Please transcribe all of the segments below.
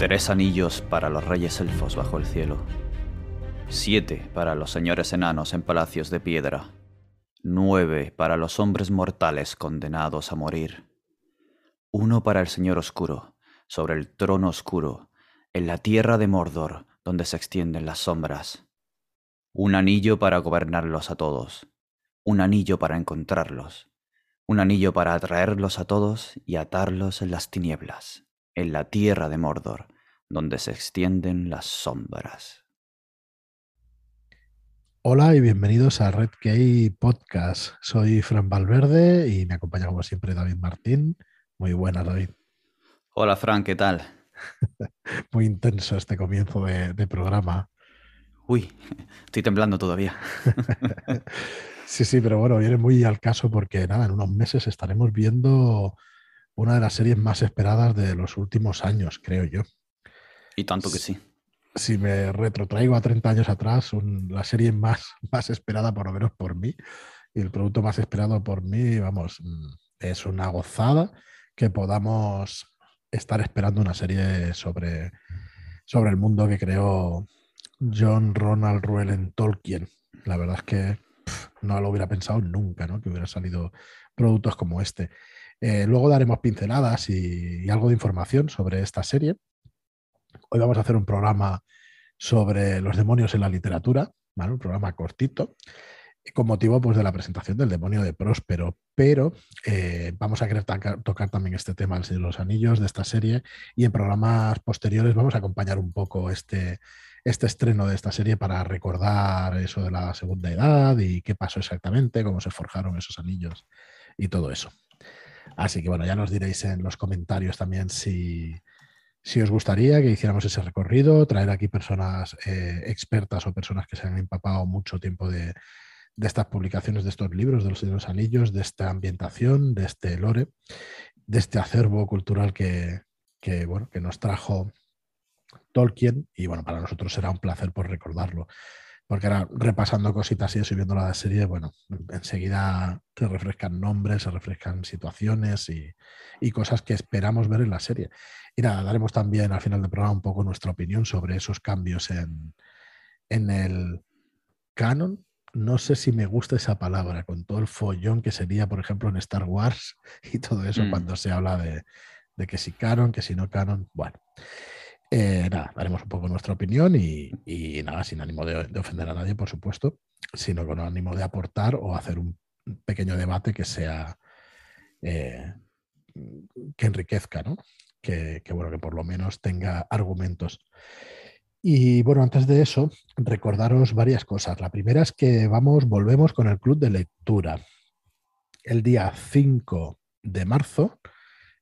Tres anillos para los reyes elfos bajo el cielo. Siete para los señores enanos en palacios de piedra. Nueve para los hombres mortales condenados a morir. Uno para el Señor Oscuro, sobre el trono oscuro, en la tierra de Mordor, donde se extienden las sombras. Un anillo para gobernarlos a todos. Un anillo para encontrarlos. Un anillo para atraerlos a todos y atarlos en las tinieblas en la tierra de Mordor, donde se extienden las sombras. Hola y bienvenidos a Red Key Podcast. Soy Fran Valverde y me acompaña como siempre David Martín. Muy buenas, David. Hola, Fran, ¿qué tal? Muy intenso este comienzo de, de programa. Uy, estoy temblando todavía. sí, sí, pero bueno, viene muy al caso porque nada, en unos meses estaremos viendo una de las series más esperadas de los últimos años, creo yo. Y tanto que sí. Si me retrotraigo a 30 años atrás, la serie más, más esperada, por lo menos por mí, y el producto más esperado por mí, vamos, mm, es una gozada que podamos estar esperando una serie sobre, sobre el mundo que creó John Ronald Ruel Tolkien. La verdad es que no lo hubiera pensado nunca, ¿no? Que hubiera salido productos como este. Eh, luego daremos pinceladas y, algo de información sobre esta serie. Hoy vamos a hacer un programa sobre los demonios en la literatura, un programa cortito, con motivo pues, de la presentación del demonio de Próspero. Pero eh, vamos a querer tocar también este tema de los Anillos de esta serie y en programas posteriores vamos a acompañar un poco este, este estreno de esta serie para recordar eso de la segunda edad y qué pasó exactamente, cómo se forjaron esos anillos y todo eso. Así que bueno, ya nos diréis en los comentarios también si, os gustaría que hiciéramos ese recorrido, traer aquí personas eh, expertas o personas que se han empapado mucho tiempo de, estas publicaciones, de estos libros, de los, de los, anillos, de esta ambientación, de este lore, de este acervo cultural que, bueno, que nos trajo Tolkien. Y bueno, para nosotros será un placer por recordarlo porque ahora repasando cositas y subiendo la serie, bueno, enseguida se refrescan nombres, se refrescan situaciones y, cosas que esperamos ver en la serie. Y nada, daremos también al final del programa un poco nuestra opinión sobre esos cambios en, el canon. No sé si me gusta esa palabra, con todo el follón que sería, por ejemplo, en Star Wars y todo eso, mm. cuando se habla de, de que si canon, que si no canon. Bueno. Eh, nada, daremos un poco nuestra opinión y, nada, sin ánimo de, ofender a nadie, por supuesto, sino con ánimo de aportar o hacer un pequeño debate que sea eh, que enriquezca, ¿no? Que, bueno, que por lo menos tenga argumentos. Y bueno, antes de eso, recordaros varias cosas. La primera es que vamos, volvemos con el club de lectura. El día 5 de marzo,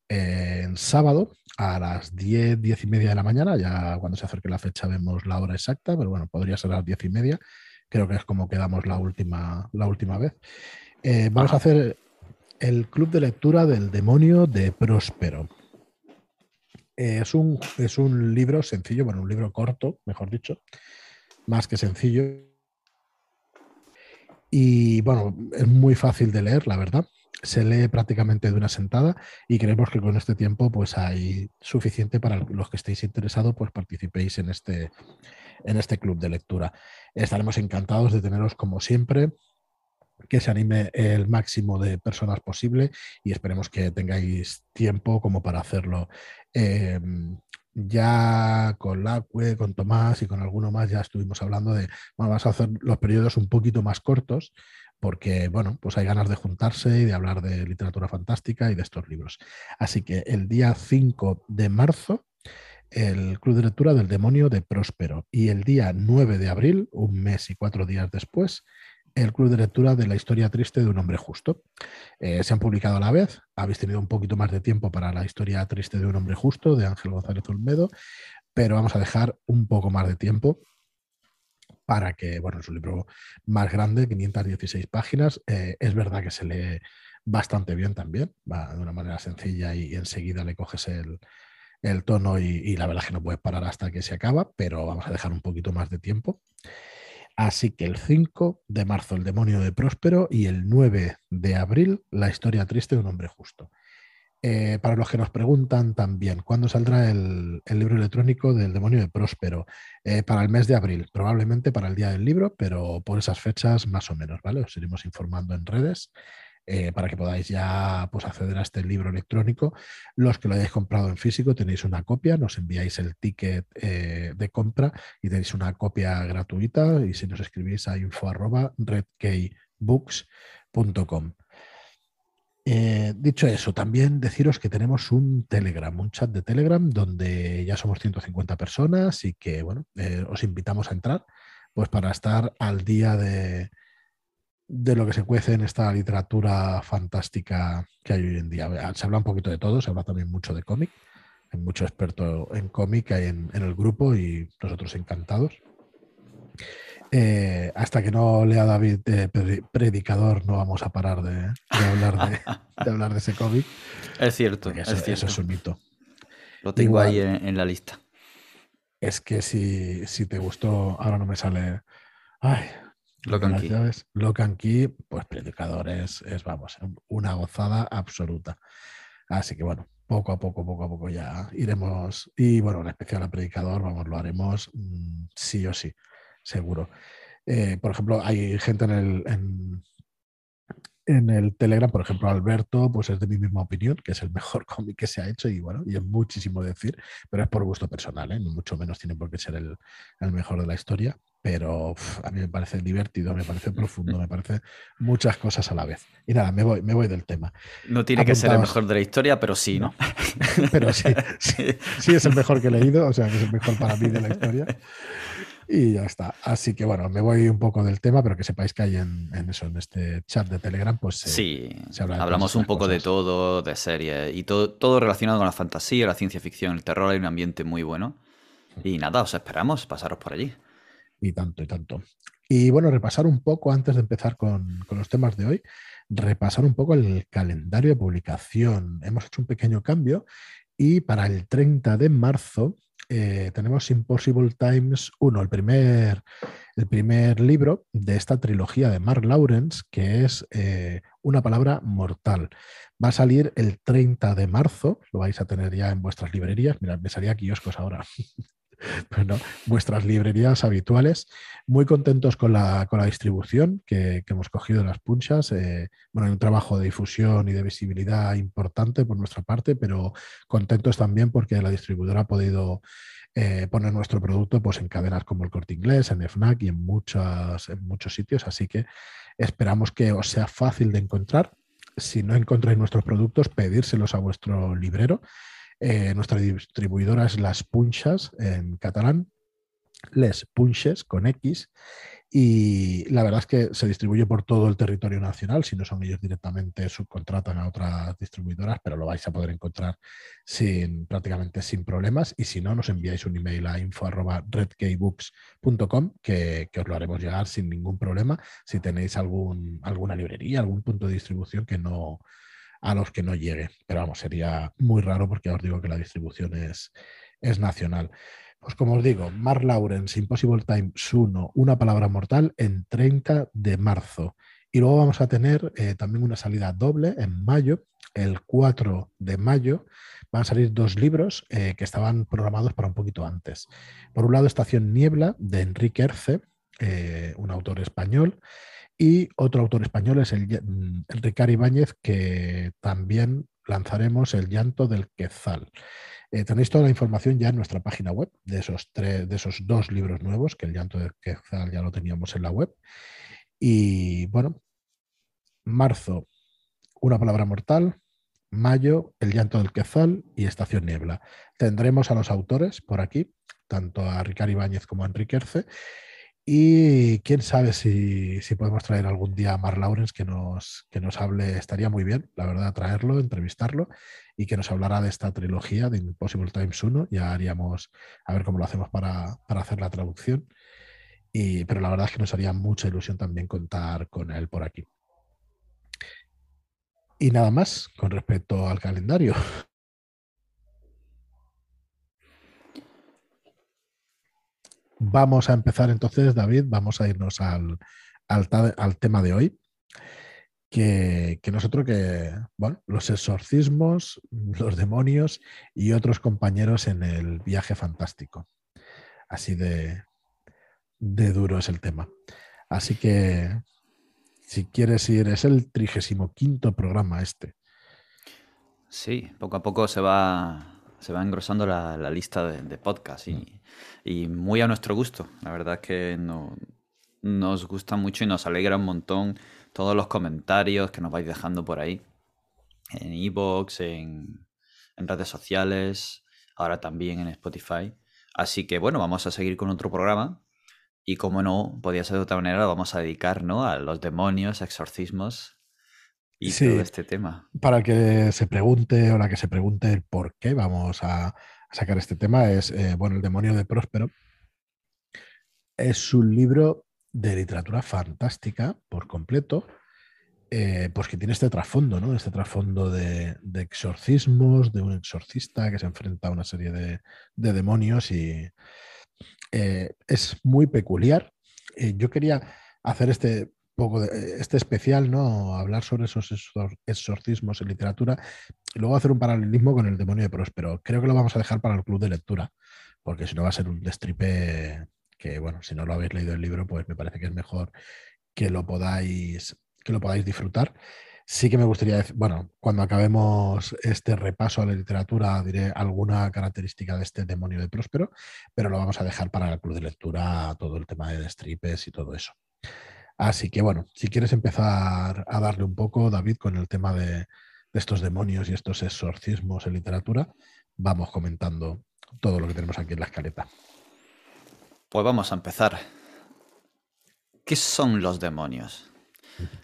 en sábado, a las 10, 10 y media de la mañana, ya cuando se acerque la fecha vemos la hora exacta, pero bueno, podría ser a las 10 y media, creo que es como quedamos la última, la última vez. Eh, vamos a hacer el club de lectura del demonio de Próspero. Eh, es, un, es un libro sencillo, bueno, un libro corto, mejor dicho, más que sencillo. Y bueno, es muy fácil de leer, la verdad se lee prácticamente de una sentada y creemos que con este tiempo pues hay suficiente para los que estéis interesados pues participéis en este, en este club de lectura. Estaremos encantados de teneros como siempre que se anime el máximo de personas posible y esperemos que tengáis tiempo como para hacerlo. Em, ya con Lacue, con Tomás y con alguno más ya estuvimos hablando de, bueno, a hacer los periodos un poquito más cortos porque, bueno, pues hay ganas de juntarse y de hablar de literatura fantástica y de estos libros. Así que el día 5 de marzo, el Club de Lectura del Demonio de Próspero. Y el día 9 de abril, un mes y cuatro días después, el Club de Lectura de la Historia Triste de un Hombre Justo. Eh, se han publicado a la vez, habéis tenido un poquito más de tiempo para la Historia Triste de un Hombre Justo de Ángel González Olmedo, pero vamos a dejar un poco más de tiempo para que, bueno, es un libro más grande, 516 páginas. Eh, es verdad que se lee bastante bien también, va de una manera sencilla y, enseguida le coges el, tono y, la verdad es que no puedes parar hasta que se acaba, pero vamos a dejar un poquito más de tiempo. Así que el 5 de marzo, El demonio de Próspero, y el 9 de abril, La historia triste de un hombre justo. Eh, para los que nos preguntan también, ¿cuándo saldrá el, libro electrónico del demonio de Próspero? Eh, para el mes de abril, probablemente para el día del libro, pero por esas fechas más o menos, ¿vale? Os iremos informando en redes. Eh, para que podáis ya pues, acceder a este libro electrónico. Los que lo hayáis comprado en físico tenéis una copia, nos enviáis el ticket de compra y tenéis una copia gratuita y si nos escribís a info redkeybooks.com. Eh, dicho eso, también deciros que tenemos un Telegram, un chat de Telegram donde ya somos 150 personas y que, bueno, eh, os invitamos a entrar pues para estar al día de, de lo que se cuece en esta literatura fantástica que hay hoy en día. Se habla un poquito de todo, se habla también mucho de cómic, hay mucho experto en cómic en, en el grupo y nosotros encantados. Eh, hasta que no lea David predicador, no vamos a parar de, hablar, de, hablar de ese cómic. Es cierto, eso, es cierto. es un mito. Lo tengo ahí en, la lista. Es que si, si, te gustó, ahora no me sale. Ay, Locan Key. Locan Key, pues predicador es, vamos, una gozada absoluta. Así que bueno, poco a poco, poco a poco ya iremos. Y bueno, en especial a predicador, vamos, lo haremos mm, sí o sí seguro. Eh, por ejemplo, hay gente en el, en, el Telegram, por ejemplo, Alberto, pues es de mi misma opinión, que es el mejor cómic que se ha hecho y bueno, y es muchísimo decir, pero es por gusto personal, ¿eh? mucho menos tiene por qué ser el, mejor de la historia, pero a mí me parece divertido, me parece profundo, me parece muchas cosas a la vez. Y nada, me voy, me voy del tema. No tiene que ser el mejor de la historia, pero sí, ¿no? pero sí, sí, sí es el mejor que he leído, o sea, que es el mejor para mí de la historia. Y ya está. Así que bueno, me voy un poco del tema, pero que sepáis que hay en, eso, en este chat de Telegram, pues sí, hablamos un poco de todo, de series y todo, todo relacionado con la fantasía, la ciencia ficción, el terror, hay un ambiente muy bueno. Y nada, os esperamos, pasaros por allí. Y tanto, y tanto. Y bueno, repasar un poco, antes de empezar con, con los temas de hoy, repasar un poco el calendario de publicación. Hemos hecho un pequeño cambio y para el 30 de marzo eh, tenemos Impossible Times 1, el primer, el primer libro de esta trilogía de Mark Lawrence, que es eh, Una palabra mortal. Va a salir el 30 de marzo, lo vais a tener ya en vuestras librerías. Mirad, me salía kioscos ahora. bueno, vuestras librerías habituales. Muy contentos con la, con la distribución que, hemos cogido las punchas. Eh, bueno, hay un trabajo de difusión y de visibilidad importante por nuestra parte, pero contentos también porque la distribuidora ha podido eh, poner nuestro producto pues, en cadenas como el Corte Inglés, en FNAC y en, muchas, en muchos sitios. Así que esperamos que os sea fácil de encontrar. Si no encontráis nuestros productos, pedírselos a vuestro librero eh, nuestra distribuidora es Las Punchas en catalán, Les Punches con X, y la verdad es que se distribuye por todo el territorio nacional, si no son ellos directamente subcontratan a otras distribuidoras, pero lo vais a poder encontrar sin, prácticamente sin problemas, y si no, nos enviáis un email a info.redkeybooks.com que, que os lo haremos llegar sin ningún problema. Si tenéis algún, alguna librería, algún punto de distribución que no, a los que no llegue. Pero vamos, sería muy raro porque os digo que la distribución es, es nacional. Pues como os digo, Mark Lawrence, Impossible Times 1, una palabra mortal en 30 de marzo. Y luego vamos a tener eh, también una salida doble en mayo, el 4 de mayo. Van a salir dos libros eh, que estaban programados para un poquito antes. Por un lado, Estación Niebla, de Enrique Erce, eh, un autor español, y otro autor español es el, mm, Ricardo Ibáñez, que también lanzaremos El llanto del Quetzal. Eh, tenéis toda la información ya en nuestra página web de esos, tres, de esos dos libros nuevos, que El llanto del Quetzal ya lo teníamos en la web. Y bueno, marzo, Una palabra mortal, mayo, El llanto del Quetzal y Estación Niebla. Tendremos a los autores por aquí, tanto a Ricardo Ibáñez como a Enrique Erce. Y quién sabe si, podemos traer algún día a Mar Lawrence que nos, que nos hable, estaría muy bien, la verdad, traerlo, entrevistarlo y que nos hablará de esta trilogía de Impossible Times 1. Ya haríamos, a ver cómo lo hacemos para, hacer la traducción. Y, pero la verdad es que nos haría mucha ilusión también contar con él por aquí. Y nada más con respecto al calendario. Vamos a empezar entonces, David, vamos a irnos al, al, tema de hoy. que, que nosotros que, bueno, los exorcismos, los demonios y otros compañeros en el viaje fantástico. Así de, de duro es el tema. Así que, si quieres ir, es el 35 programa este. Sí, poco a poco se va, se va engrosando la, lista de, podcasts y, muy a nuestro gusto. La verdad es que no, nos gusta mucho y nos alegra un montón todos los comentarios que nos vais dejando por ahí. En Evox, en, redes sociales, ahora también en Spotify. Así que bueno, vamos a seguir con otro programa. Y como no, podía ser de otra manera, lo vamos a dedicar ¿no? a los demonios, exorcismos y todo este tema. Para que se pregunte o la que se pregunte el por qué vamos a, sacar este tema, es, eh, bueno, El demonio de Próspero. Es un libro de literatura fantástica por completo, eh, pues que tiene este trasfondo, ¿no? Este trasfondo de, exorcismos, de un exorcista que se enfrenta a una serie de, demonios y eh, es muy peculiar. Eh, yo quería hacer este poco de, este especial, ¿no? Hablar sobre esos exorcismos en literatura y luego hacer un paralelismo con el demonio de Próspero. Creo que lo vamos a dejar para el club de lectura, porque si no va a ser un destripe que bueno, si no lo habéis leído el libro, pues me parece que es mejor que lo podáis, que lo podáis disfrutar. Sí que me gustaría bueno, cuando acabemos este repaso a la literatura, diré alguna característica de este demonio de Próspero, pero lo vamos a dejar para el club de lectura, todo el tema de destripes y todo eso. Así que bueno, si quieres empezar a darle un poco, David, con el tema de, de estos demonios y estos exorcismos en literatura, vamos comentando todo lo que tenemos aquí en la escaleta. Pues vamos a empezar. ¿Qué son los demonios?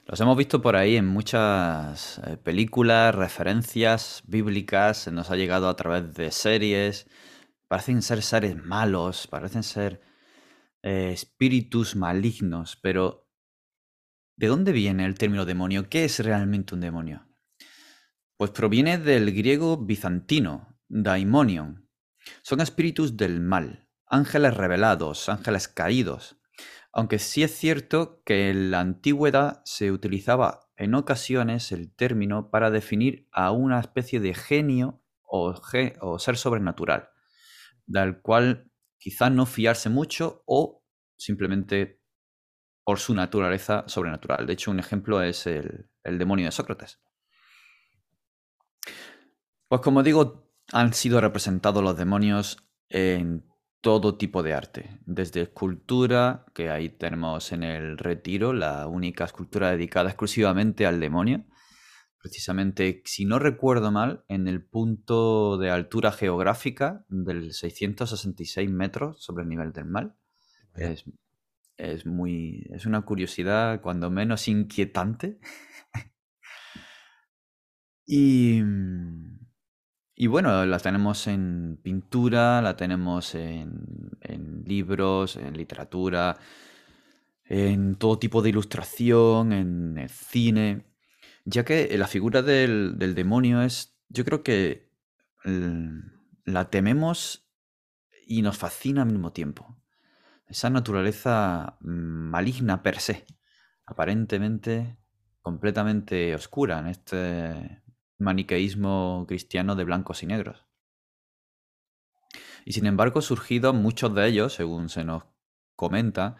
Los hemos visto por ahí en muchas eh, películas, referencias bíblicas, nos ha llegado a través de series. Parecen ser seres malos, parecen ser eh, espíritus malignos, pero ¿de dónde viene el término demonio? ¿Qué es realmente un demonio? Pues proviene del griego bizantino, daimonion. Son espíritus del mal, ángeles revelados, ángeles caídos. Aunque sí es cierto que en la antigüedad se utilizaba en ocasiones el término para definir a una especie de genio o, ser sobrenatural, del cual quizás no fiarse mucho o simplemente por su naturaleza sobrenatural. De hecho, un ejemplo es el, el demonio de Sócrates. Pues como digo, han sido representados los demonios en todo tipo de arte, desde escultura, que ahí tenemos en el retiro, la única escultura dedicada exclusivamente al demonio, precisamente, si no recuerdo mal, en el punto de altura geográfica del 666 metros sobre el nivel del mar. Es, es, muy, es una curiosidad, cuando menos inquietante. y y bueno, la tenemos en pintura, la tenemos en, libros, en literatura, en todo tipo de ilustración, en cine, ya que la figura del, demonio es, yo creo que la tememos y nos fascina al mismo tiempo. Esa naturaleza maligna per se, aparentemente completamente oscura en este maniqueísmo cristiano de blancos y negros. Y sin embargo, surgido muchos de ellos, según se nos comenta,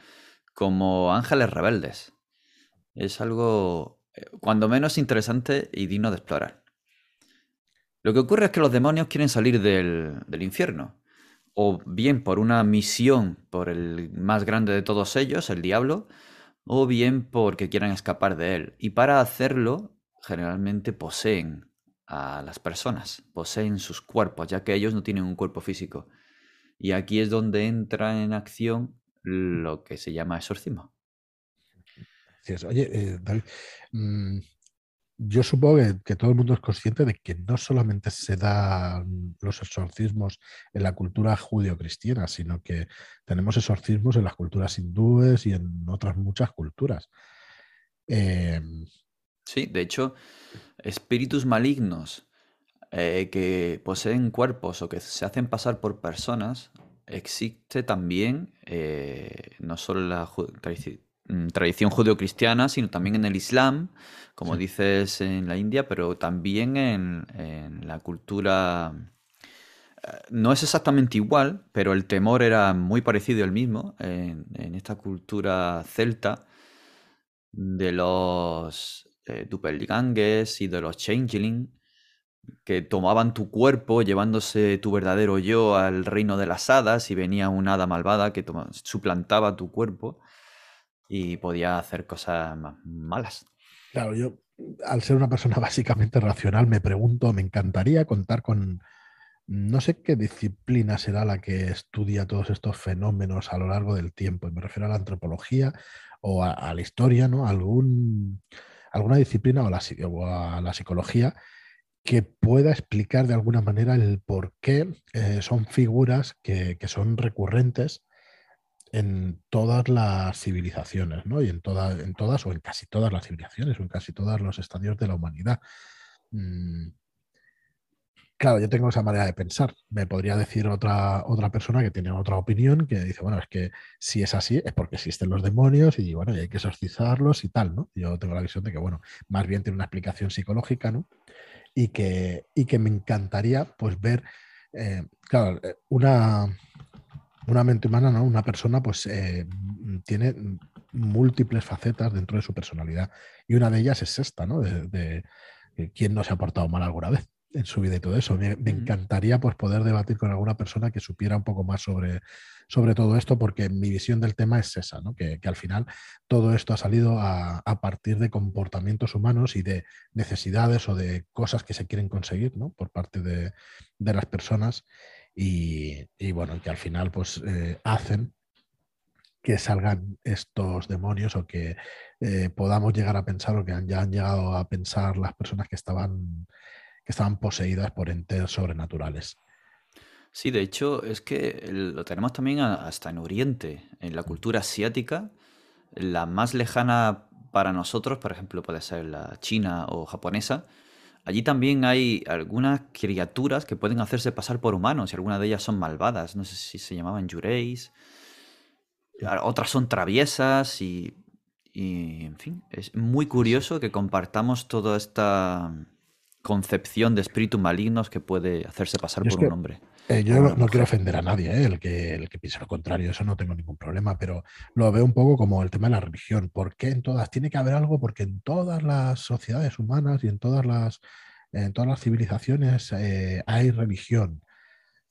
como ángeles rebeldes. Es algo, eh, cuando menos interesante y digno de explorar. Lo que ocurre es que los demonios quieren salir del, del infierno, o bien por una misión por el más grande de todos ellos, el diablo, o bien porque quieran escapar de él. Y para hacerlo, generalmente poseen a las personas, poseen sus cuerpos, ya que ellos no tienen un cuerpo físico. Y aquí es donde entra en acción lo que se llama exorcismo. Oye, eh, mm, yo supongo que, todo el mundo es consciente de que no solamente se dan los exorcismos en la cultura judío-cristiana, sino que tenemos exorcismos en las culturas hindúes y en otras muchas culturas. Eh, Sí, de hecho, espíritus malignos eh, que poseen cuerpos o que se hacen pasar por personas, existe también eh, no solo en la mm, tradición judeocristiana, sino también en el Islam, como dices en la India, pero también en, la cultura... Eh, no es exactamente igual, pero el temor era muy parecido el mismo en, esta cultura celta de los eh, y de los changeling que tomaban tu cuerpo llevándose tu verdadero yo al reino de las hadas y venía una hada malvada que suplantaba tu cuerpo y podía hacer cosas malas. Claro, yo al ser una persona básicamente racional me pregunto, me encantaría contar con, no sé qué disciplina será la que estudia todos estos fenómenos a lo largo del tiempo, y me refiero a la antropología o a, la historia, ¿no? Algún, alguna disciplina o, la, a la psicología que pueda explicar de alguna manera el por qué eh, son figuras que, que, son recurrentes en todas las civilizaciones, ¿no? Y en, todas, en todas o en casi todas las civilizaciones o en casi todos los estadios de la humanidad. Mm, claro, yo tengo esa manera de pensar. Me podría decir otra, otra persona que tiene otra opinión que dice, bueno, es que si es así es porque existen los demonios y bueno, hay que exorcizarlos y tal, ¿no? Yo tengo la visión de que, bueno, más bien tiene una explicación psicológica, ¿no? Y que, y que me encantaría pues ver, eh, claro, eh, una una mente humana, ¿no? Una persona, pues eh, tiene múltiples facetas dentro de su personalidad. Y una de ellas es esta, ¿no? De, quién no se ha portado mal alguna vez en su vida y todo eso. Me, encantaría pues, poder debatir con alguna persona que supiera un poco más sobre, sobre todo esto, porque mi visión del tema es esa, ¿no? que, al final todo esto ha salido a, a, partir de comportamientos humanos y de necesidades o de cosas que se quieren conseguir ¿no? por parte de, de las personas y, bueno, que al final pues eh, hacen que salgan estos demonios o que eh, podamos llegar a pensar o que ya han llegado a pensar las personas que estaban, que estaban poseídas por entes sobrenaturales. Sí, de hecho es que lo tenemos también hasta en Oriente, en la cultura asiática, la más lejana para nosotros, por ejemplo, puede ser la china o japonesa, Allí también hay algunas criaturas que pueden hacerse pasar por humanos y algunas de ellas son malvadas. No sé si se llamaban yureis. Otras son traviesas y, en fin, es muy curioso que compartamos toda esta concepción de espíritus malignos que puede hacerse pasar por un hombre. Eh, yo no, quiero ofender a nadie, eh, el, que, el que piense lo contrario, eso no tengo ningún problema, pero lo veo un poco como el tema de la religión. ¿Por qué en todas? Tiene que haber algo porque en todas las sociedades humanas y en todas las, en todas las civilizaciones eh, hay religión.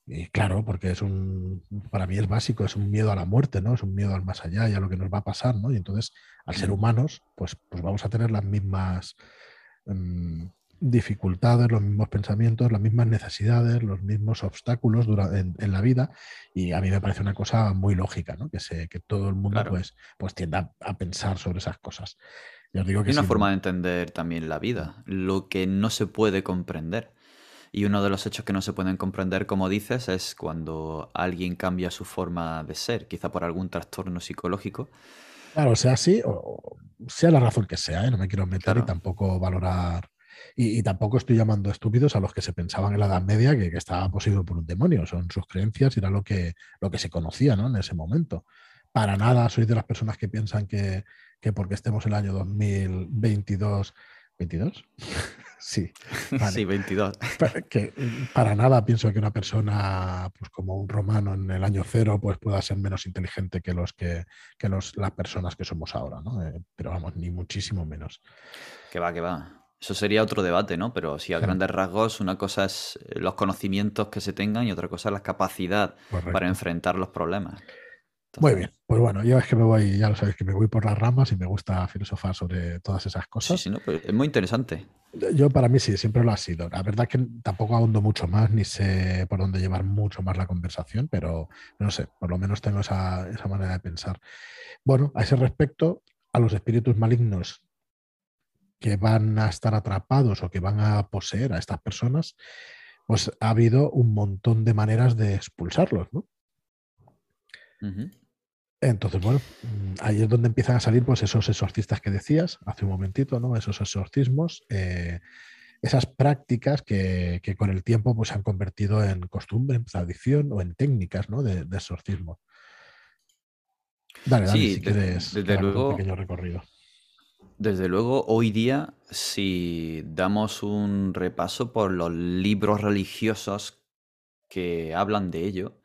Y claro, porque es un, para mí es básico, es un miedo a la muerte, ¿no? Es un miedo al más allá y a lo que nos va a pasar, ¿no? Y entonces, al ser humanos, pues, pues vamos a tener las mismas... Mm, dificultades, los mismos pensamientos, las mismas necesidades, los mismos obstáculos en, en, la vida y a mí me parece una cosa muy lógica, ¿no? que, se, que todo el mundo pues, pues tienda a, pensar sobre esas cosas. Yo digo que Hay una forma de entender también la vida, lo que no se puede comprender. Y uno de los hechos que no se pueden comprender, como dices, es cuando alguien cambia su forma de ser, quizá por algún trastorno psicológico. Claro, sea así o sea la razón que sea, ¿eh? no me quiero meter y tampoco valorar y, tampoco estoy llamando estúpidos a los que se pensaban en la Edad Media que, estaba poseído por un demonio. Son sus creencias y era lo que, lo que se conocía ¿no? en ese momento. Para nada soy de las personas que piensan que, porque estemos en el año 2022. ¿22? sí. Sí, 22. Que para nada pienso que una persona, pues como un romano en el año cero, pues pueda ser menos inteligente que los que, que los, las personas que somos ahora, ¿no? Eh, pero vamos, ni muchísimo menos. Que va, que va. Eso sería otro debate, ¿no? Pero si a grandes rasgos una cosa es eh, los conocimientos que se tengan y otra cosa es la capacidad para enfrentar los problemas. Muy bien, pues bueno, yo es que me voy, ya lo sabéis, que me voy por las ramas y me gusta filosofar sobre todas esas cosas. Sí, sí, no, pues es muy interesante. Yo para mí sí, siempre lo ha sido. La verdad es que tampoco ahondo mucho más, ni sé por dónde llevar mucho más la conversación, pero no sé, por lo menos tengo esa, esa manera de pensar. Bueno, a ese respecto, a los espíritus malignos que van a estar atrapados o que van a poseer a estas personas, pues ha habido un montón de maneras de expulsarlos, ¿no? Entonces, bueno, mm, ahí es donde empiezan a salir pues, esos exorcistas que decías hace un momentito, ¿no? Esos exorcismos, eh, esas prácticas que, con el tiempo pues, se han convertido en costumbre, en tradición o en técnicas ¿no? de, exorcismo. Dale, dale, si quieres, desde luego, un pequeño recorrido Desde luego, hoy día, si damos un repaso por los libros religiosos que hablan de ello,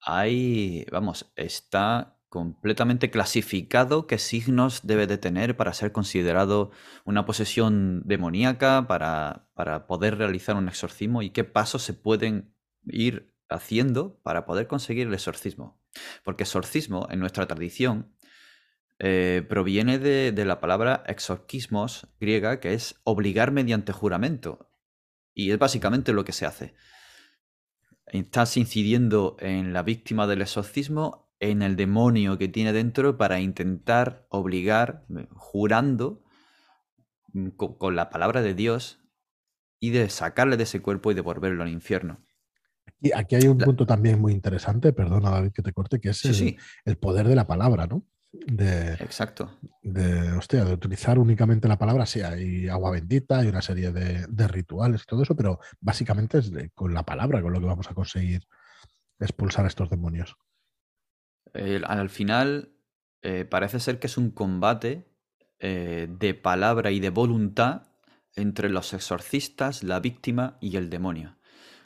hay, vamos, está completamente clasificado qué signos debe de tener para ser considerado una posesión demoníaca, para, para poder realizar un exorcismo y qué pasos se pueden ir haciendo para poder conseguir el exorcismo. Porque exorcismo, en nuestra tradición, eh, proviene de, de, la palabra exorquismos griega, que es obligar mediante juramento. Y es básicamente lo que se hace. Estás incidiendo en la víctima del exorcismo, en el demonio que tiene dentro, para intentar obligar, eh, jurando mm, con, con la palabra de Dios, y de sacarle de ese cuerpo y devolverlo al infierno. Y aquí hay un punto también muy interesante, perdona David que te corte, que es Sí, el, sí, el poder de la palabra, ¿no? De, exacto. de, hostia, de utilizar únicamente la palabra, sí, hay agua bendita, hay una serie de, de rituales y todo eso, pero básicamente es de- con la palabra con lo que vamos a conseguir expulsar a estos demonios. Al final, eh, parece ser que es un combate eh, de palabra y de voluntad entre los exorcistas, la víctima y el demonio.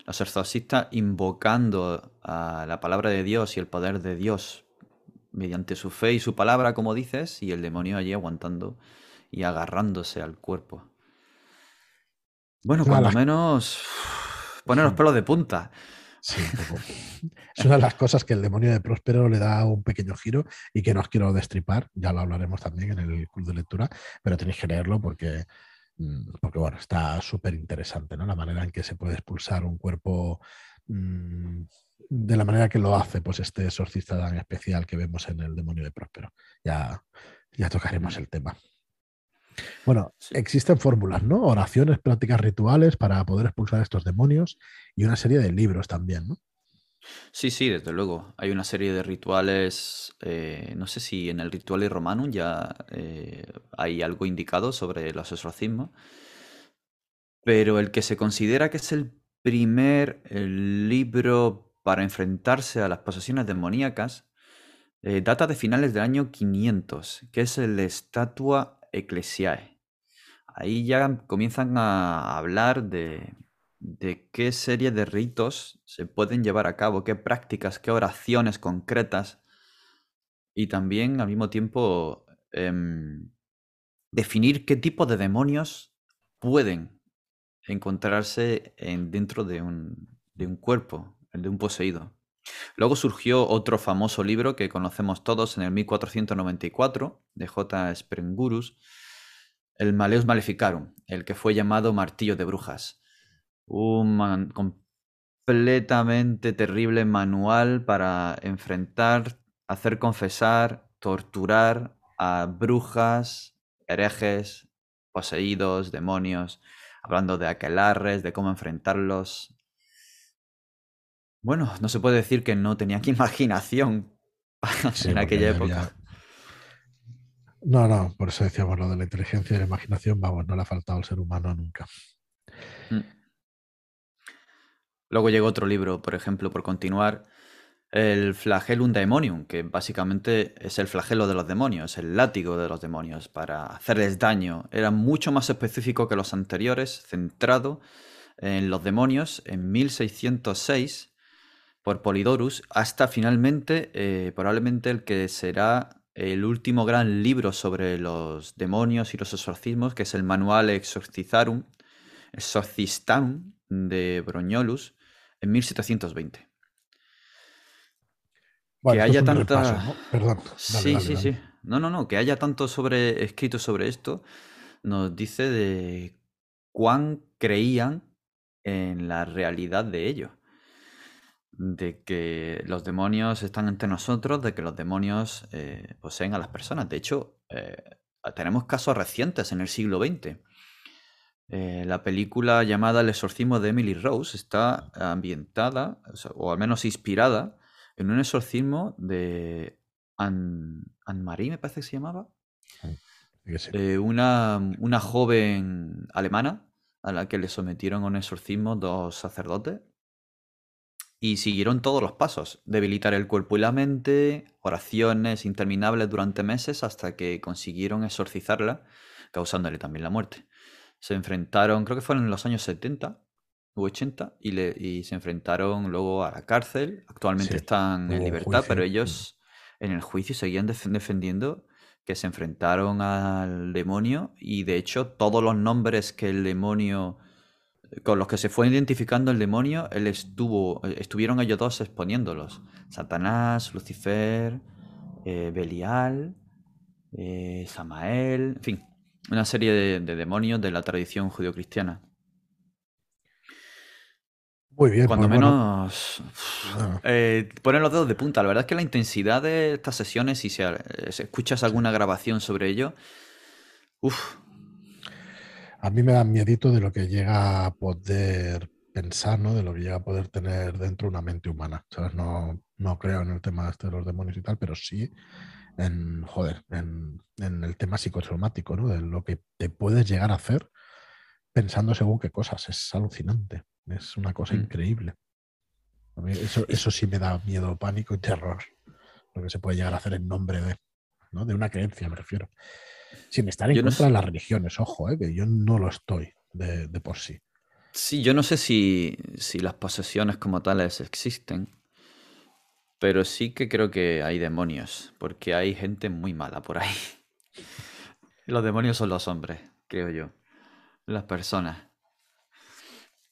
Los exorcistas invocando a la palabra de Dios y el poder de Dios mediante su fe y su palabra, como dices, y el demonio allí aguantando y agarrándose al cuerpo. Bueno, cuando las- menos pone los pelos de punta. Sí. Es una de las cosas que el demonio de Próspero le da un pequeño giro y que no os quiero destripar, ya lo hablaremos también en el club de lectura, pero tenéis que leerlo porque, mm, porque bueno, está súper interesante, ¿no? La manera en que se puede expulsar un cuerpo mm, de la manera que lo hace pues este exorcista tan especial que vemos en el demonio de Próspero. Ya, ya tocaremos el tema. Bueno, Sí. existen fórmulas, ¿no? Oraciones, prácticas rituales para poder expulsar a estos demonios y una serie de libros también, ¿no? Sí, sí, desde luego. Hay una serie de rituales, eh, no sé si en el Ritual Romanum ya eh, hay algo indicado sobre los exorcismos, pero el que se considera que es el primer libro para enfrentarse a las posesiones demoníacas eh, data de finales del año 500, que es el Statua Ecclesiae. Ahí ya comienzan a hablar de, qué serie de ritos se pueden llevar a cabo, qué prácticas, qué oraciones concretas y también al mismo tiempo em, definir qué tipo de demonios pueden encontrarse en- dentro de un cuerpo, el de un poseído. Luego surgió otro famoso libro que conocemos todos en el 1494 de J. Sprengurus, el Maleus Maleficarum, el que fue llamado Martillo de Brujas. Un completamente terrible manual para enfrentar, hacer confesar, torturar a brujas, herejes, poseídos, demonios, hablando de aquelarres, de cómo enfrentarlos. Bueno, no se puede decir que no tenía que imaginación Sí, en aquella época. había- No, no, por eso decíamos lo de la inteligencia y la imaginación, vamos, no le ha faltado al ser humano nunca. Mm. Luego llegó otro libro, por ejemplo, por continuar, el Flagellum Daemonium, que básicamente es el flagelo de los demonios, el látigo de los demonios, para hacerles daño. Era mucho más específico que los anteriores, centrado en los demonios en 1606 por Polidorus, hasta finalmente, eh, probablemente el que será el último gran libro sobre los demonios y los exorcismos, que es el Manual Exorcizarum, Exorcistarum de Broñolus, en 1720. Bueno, que haya tanta... repaso, ¿no? Perdón. dale, Sí, dale, sí, dale. sí. No, no, no, que haya tanto sobre escrito sobre esto nos dice de cuán creían en la realidad de ello. De que los demonios están entre nosotros, de que los demonios eh, poseen a las personas. De hecho, eh, tenemos casos recientes en el siglo XX. Eh, la película llamada El exorcismo de Emily Rose está ambientada, o, sea, o al menos inspirada, en un exorcismo de Anne, Anne-Marie, me parece que se llamaba. Sí. Eh, una, una joven alemana a la que le sometieron a un exorcismo dos sacerdotes. Y siguieron todos los pasos. Debilitar el cuerpo y la mente, oraciones interminables durante meses hasta que consiguieron exorcizarla, causándole también la muerte. Se enfrentaron, creo que fueron en los años 70 u 80, y, le, y se enfrentaron luego a la cárcel. Actualmente Sí, están en libertad, pero ellos en el juicio seguían def- defendiendo que se enfrentaron al demonio y de hecho todos los nombres que el demonio con los que se fue identificando el demonio, él estuvo, estuvieron ellos dos exponiéndolos. Satanás, Lucifer, eh, Belial, eh, Samael, en fin, una serie de, de demonios de la tradición judio-cristiana. Muy bien. Cuando pues bueno, menos ah, eh, ponen los dedos de punta. La verdad es que la intensidad de estas sesiones, si se, si escuchas alguna grabación sobre ello, uff, a mí me da miedito de lo que llega a poder pensar, ¿no? De lo que llega a poder tener dentro una mente humana. ¿sabes? No, no creo en el tema este de los demonios y tal, pero sí en, joder, en, en el tema psicosomático, ¿no? De lo que te puedes llegar a hacer pensando según qué cosas. Es alucinante. Es una cosa Mm. increíble. A mí eso, eso sí me da miedo, pánico y terror. Lo que se puede llegar a hacer en nombre de, ¿no? de una creencia, me refiero. Sin estar en Yo no contra sé- de las religiones, ojo, ¿eh? que yo no lo estoy de, de por sí. Sí, yo no sé si, si las posesiones como tales existen, pero sí que creo que hay demonios, porque hay gente muy mala por ahí. Los demonios son los hombres, creo yo. Las personas.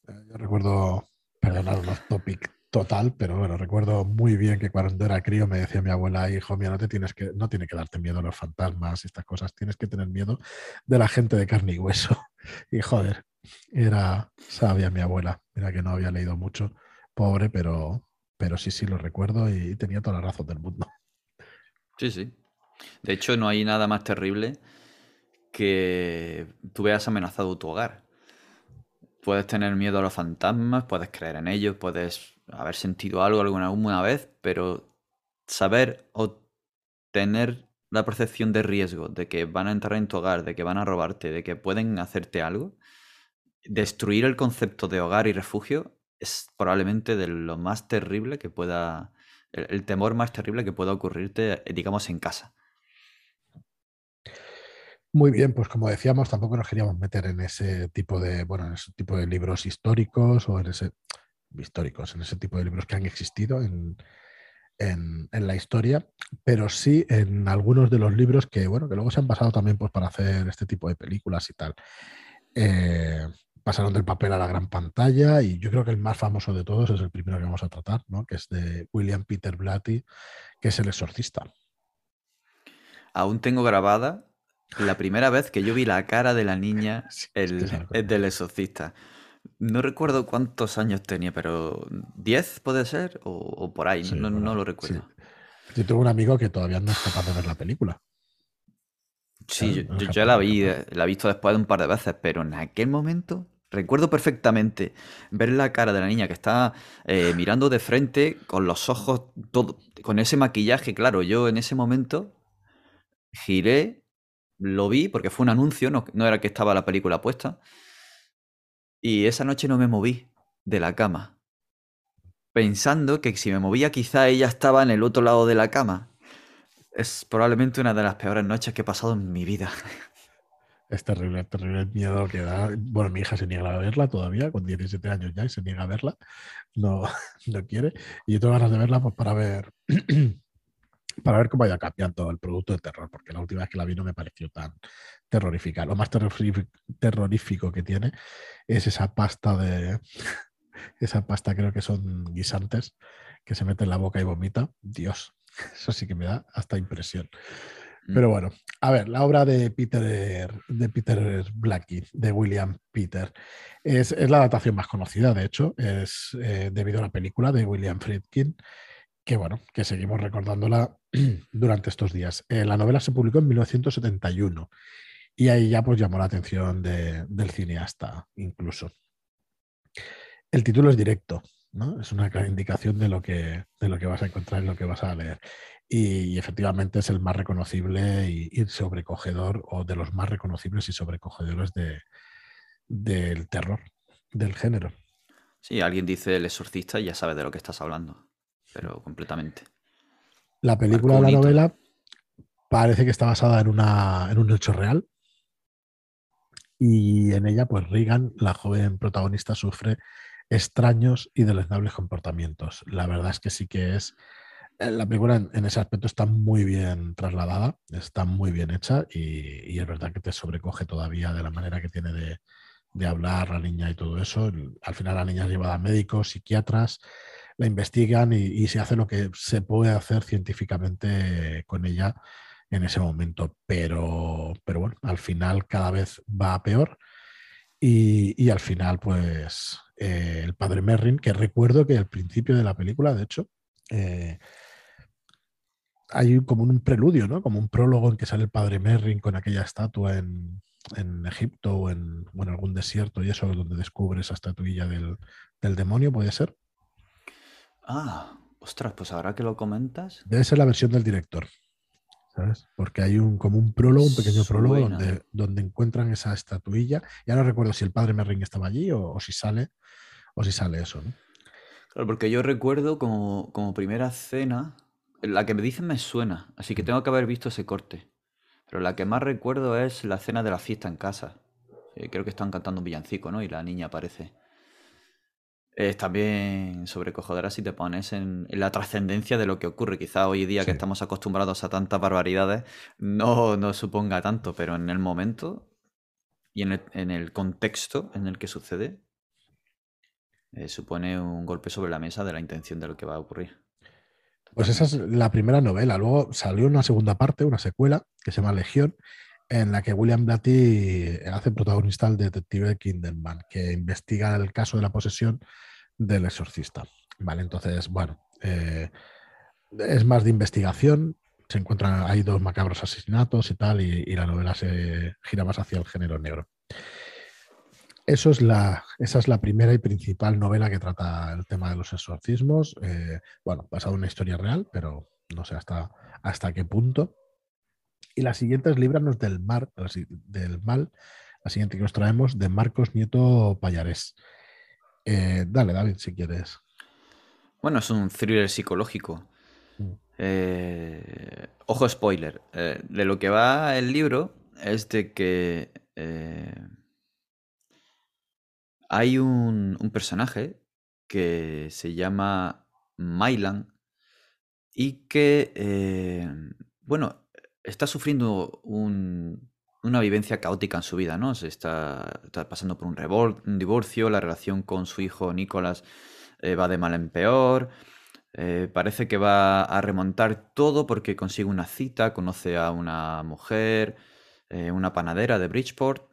Eh, Yo recuerdo, perdonar un off topic total, pero bueno, recuerdo muy bien que cuando era crío me decía mi abuela, hijo mío, no te tienes que, no tiene que darte miedo a los fantasmas y estas cosas, tienes que tener miedo de la gente de carne y hueso. Y joder, era sabia mi abuela, mira que no había leído mucho, pobre, pero, pero sí, sí lo recuerdo y tenía toda la razón del mundo. Sí, sí. De hecho, no hay nada más terrible que tú veas amenazado tu hogar. Puedes tener miedo a los fantasmas, puedes creer en ellos, puedes haber sentido algo alguna una vez, pero saber o tener la percepción de riesgo de que van a entrar en tu hogar, de que van a robarte, de que pueden hacerte algo, destruir el concepto de hogar y refugio es probablemente de lo más terrible que pueda, el, el temor más terrible que pueda ocurrirte, eh, digamos, en casa. Muy bien, pues como decíamos, tampoco nos queríamos meter en ese tipo de, bueno, en ese tipo de libros históricos o en ese históricos, en ese tipo de libros que han existido en, en, en la historia, pero sí en algunos de los libros que, bueno, que luego se han pasado también pues, para hacer este tipo de películas y tal. Eh, pasaron del papel a la gran pantalla y yo creo que el más famoso de todos es el primero que vamos a tratar, ¿no? que es de William Peter Blatty, que es El Exorcista. Aún tengo grabada la primera vez que yo vi la cara de la niña Sí, el del exorcista. No recuerdo cuántos años tenía, pero ¿10 puede ser? O, o por ahí, Sí, no, lo sí. recuerdo. Yo tengo un amigo que todavía no es capaz de ver la película. Sí, yo, yo la vi, la he visto después de un par de veces, pero en aquel momento recuerdo perfectamente ver la cara de la niña que estaba eh, mirando de frente con los ojos, todo, con ese maquillaje, claro, yo en ese momento giré, lo vi porque fue un anuncio, no, no era que estaba la película puesta, y esa noche no me moví de la cama, pensando que si me movía quizá ella estaba en el otro lado de la cama. Es probablemente una de las peores noches que he pasado en mi vida. Es terrible, terrible el miedo que da. Bueno, mi hija se niega a verla todavía, con 17 años ya, y se niega a verla. No, no quiere. Y yo tengo ganas de verla pues, para ver para ver cómo vaya cambiando el producto de terror, porque la última vez que la vi no me pareció tan terrorífica. Lo más terrorífico, que tiene es esa pasta de. Esa pasta creo que son guisantes que se mete en la boca y vomita. Dios, eso sí que me da hasta impresión. Mm. Pero bueno, a ver, la obra de Peter, de Peter Blackie, de William Peter, es, es la adaptación más conocida, de hecho, es eh, debido a la película de William Friedkin, que bueno, que seguimos recordándola durante estos días. Eh, la novela se publicó en 1971 y ahí ya pues llamó la atención de- del cineasta incluso. El título es directo, ¿no? Es una clara indicación de lo que, de lo que vas a encontrar y lo que vas a leer. Y, efectivamente es el más reconocible y, sobrecogedor, o de los más reconocibles y sobrecogedores de, del terror, del género. Sí, alguien dice el exorcista y ya sabes de lo que estás hablando, pero completamente. La película de la novela parece que está basada en, una, en un hecho real y en ella, pues Regan, la joven protagonista, sufre extraños y deleznables comportamientos. La verdad es que sí que es eh, la película en, ese aspecto está muy bien trasladada, está muy bien hecha y, es verdad que te sobrecoge todavía de la manera que tiene de, hablar la niña y todo eso. Al final la niña es llevada a médicos, psiquiatras, la investigan y, se hace lo que se puede hacer científicamente con ella en ese momento. Pero, pero bueno, al final cada vez va peor. Y, al final, pues eh, el padre Merrin, que recuerdo que al principio de la película, de hecho, eh, hay como un preludio, ¿no? Como un prólogo en que sale el padre Merrin con aquella estatua en, Egipto o en algún desierto y eso, donde descubre esa estatuilla del, demonio, ¿puede ser? Ah, ostras, pues ahora que lo comentas. Debe ser la versión del director, ¿sabes? Porque hay un como un prólogo, un pequeño prólogo donde, donde encuentran esa estatuilla. Ya no recuerdo si el padre Merrin estaba allí o, si sale o si sale eso, ¿no? Claro, porque yo recuerdo como, como primera cena la que me dicen me suena, así que tengo que haber visto ese corte. Pero la que más recuerdo es la cena de la fiesta en casa. Eh, creo que están cantando un villancico, ¿no? Y la niña aparece. Es también sobrecogedora si te pones en, la trascendencia de lo que ocurre. Quizá hoy día que estamos acostumbrados a tantas barbaridades no, no suponga tanto, pero en el momento y en el, contexto en el que sucede, eh, supone un golpe sobre la mesa de la intención de lo que va a ocurrir. Pues esa es la primera novela. Luego salió una segunda parte, una secuela, que se llama Legión, en la que William Blatty hace protagonista al detective Kinderman, que investiga el caso de la posesión del exorcista. Vale, entonces, bueno, eh, es más de investigación. Se encuentran, hay dos macabros asesinatos y tal, y la novela se gira más hacia el género negro. Eso es la, esa es la primera y principal novela que trata el tema de los exorcismos. Eh, bueno, basado en una historia real, pero no sé hasta, hasta qué punto. Y la siguiente es Líbranos del, mar, del mal. La siguiente que nos traemos de Marcos Nieto Payarés. Eh, dale, David, si quieres. Bueno, es un thriller psicológico. Mm. Eh, ojo, spoiler. de lo que va el libro es de que hay un, personaje que se llama Mylan y que, eh, bueno, está sufriendo una vivencia caótica en su vida, ¿no? Se está, pasando por un, un, divorcio, la relación con su hijo Nicolás eh, va de mal en peor. Eh, parece que va a remontar todo porque consigue una cita, conoce a una mujer, una panadera de Bridgeport,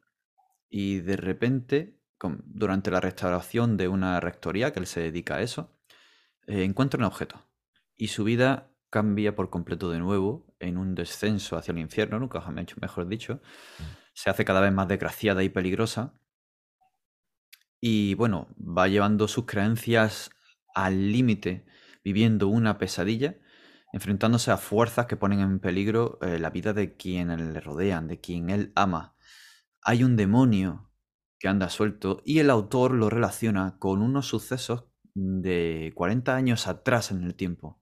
y de repente durante la restauración de una rectoría, que él se dedica a eso, eh, encuentra un objeto y su vida cambia por completo de nuevo en un descenso hacia el infierno, nunca mejor dicho. Mm. Se hace cada vez más desgraciada y peligrosa. Y bueno, va llevando sus creencias al límite, viviendo una pesadilla, enfrentándose a fuerzas que ponen en peligro eh, la vida de quienes le rodean, de quien él ama. Hay un demonio que anda suelto y el autor lo relaciona con unos sucesos de 40 años atrás en el tiempo.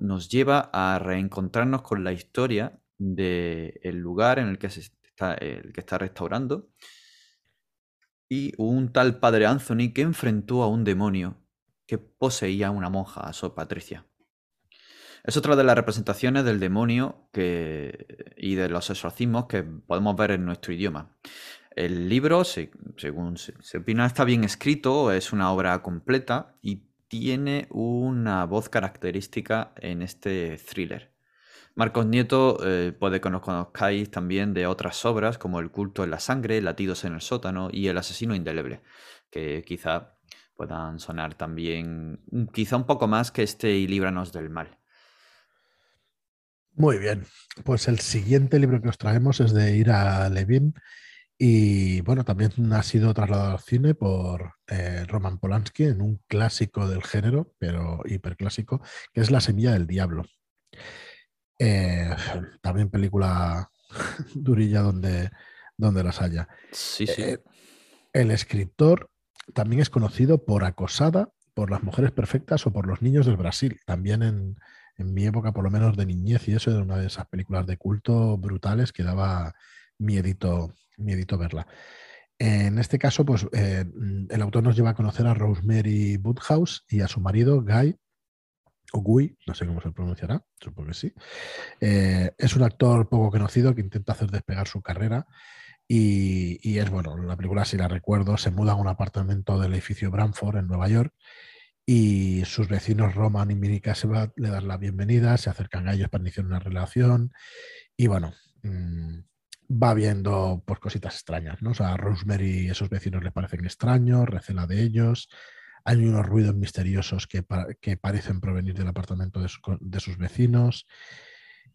Nos lleva a reencontrarnos con la historia del lugar en el que, se está, restaurando y un tal padre Anthony que enfrentó a un demonio que poseía una monja, a Sor Patricia. Es otra de las representaciones del demonio que, y de los exorcismos que podemos ver en nuestro idioma. El libro, según se, opina, está bien escrito, es una obra completa y tiene una voz característica en este thriller. Marcos Nieto eh, puede que nos conozcáis también de otras obras como El culto en la sangre, Latidos en el sótano y El asesino indeleble, que quizá puedan sonar también, quizá un poco más que este y Líbranos del mal. Muy bien, pues el siguiente libro que os traemos es de Ira Levin y bueno, también ha sido trasladado al cine por eh, Roman Polanski en un clásico del género, pero hiperclásico, que es La Semilla del Diablo. Eh, también película durilla donde, donde las haya. Sí, sí. Eh, el escritor también es conocido por Acosada, por las mujeres perfectas o por los niños del Brasil. También en, mi época, por lo menos de niñez, y eso era una de esas películas de culto brutales que daba miedito, miedito verla. En este caso, pues eh, el autor nos lleva a conocer a Rosemary Woodhouse y a su marido Guy, o Guy, no sé cómo se pronunciará, supongo que sí. Eh, es un actor poco conocido que intenta hacer despegar su carrera y, es bueno, la película, si la recuerdo, se muda a un apartamento del edificio Bramford en Nueva York y sus vecinos Roman y Minnie Caseba le dan la bienvenida, se acercan a ellos para iniciar una relación y bueno, mm, va viendo pues, cositas extrañas, ¿no? O sea, a Rosemary y esos vecinos le parecen extraños, recela de ellos, hay unos ruidos misteriosos que, que parecen provenir del apartamento de, de sus vecinos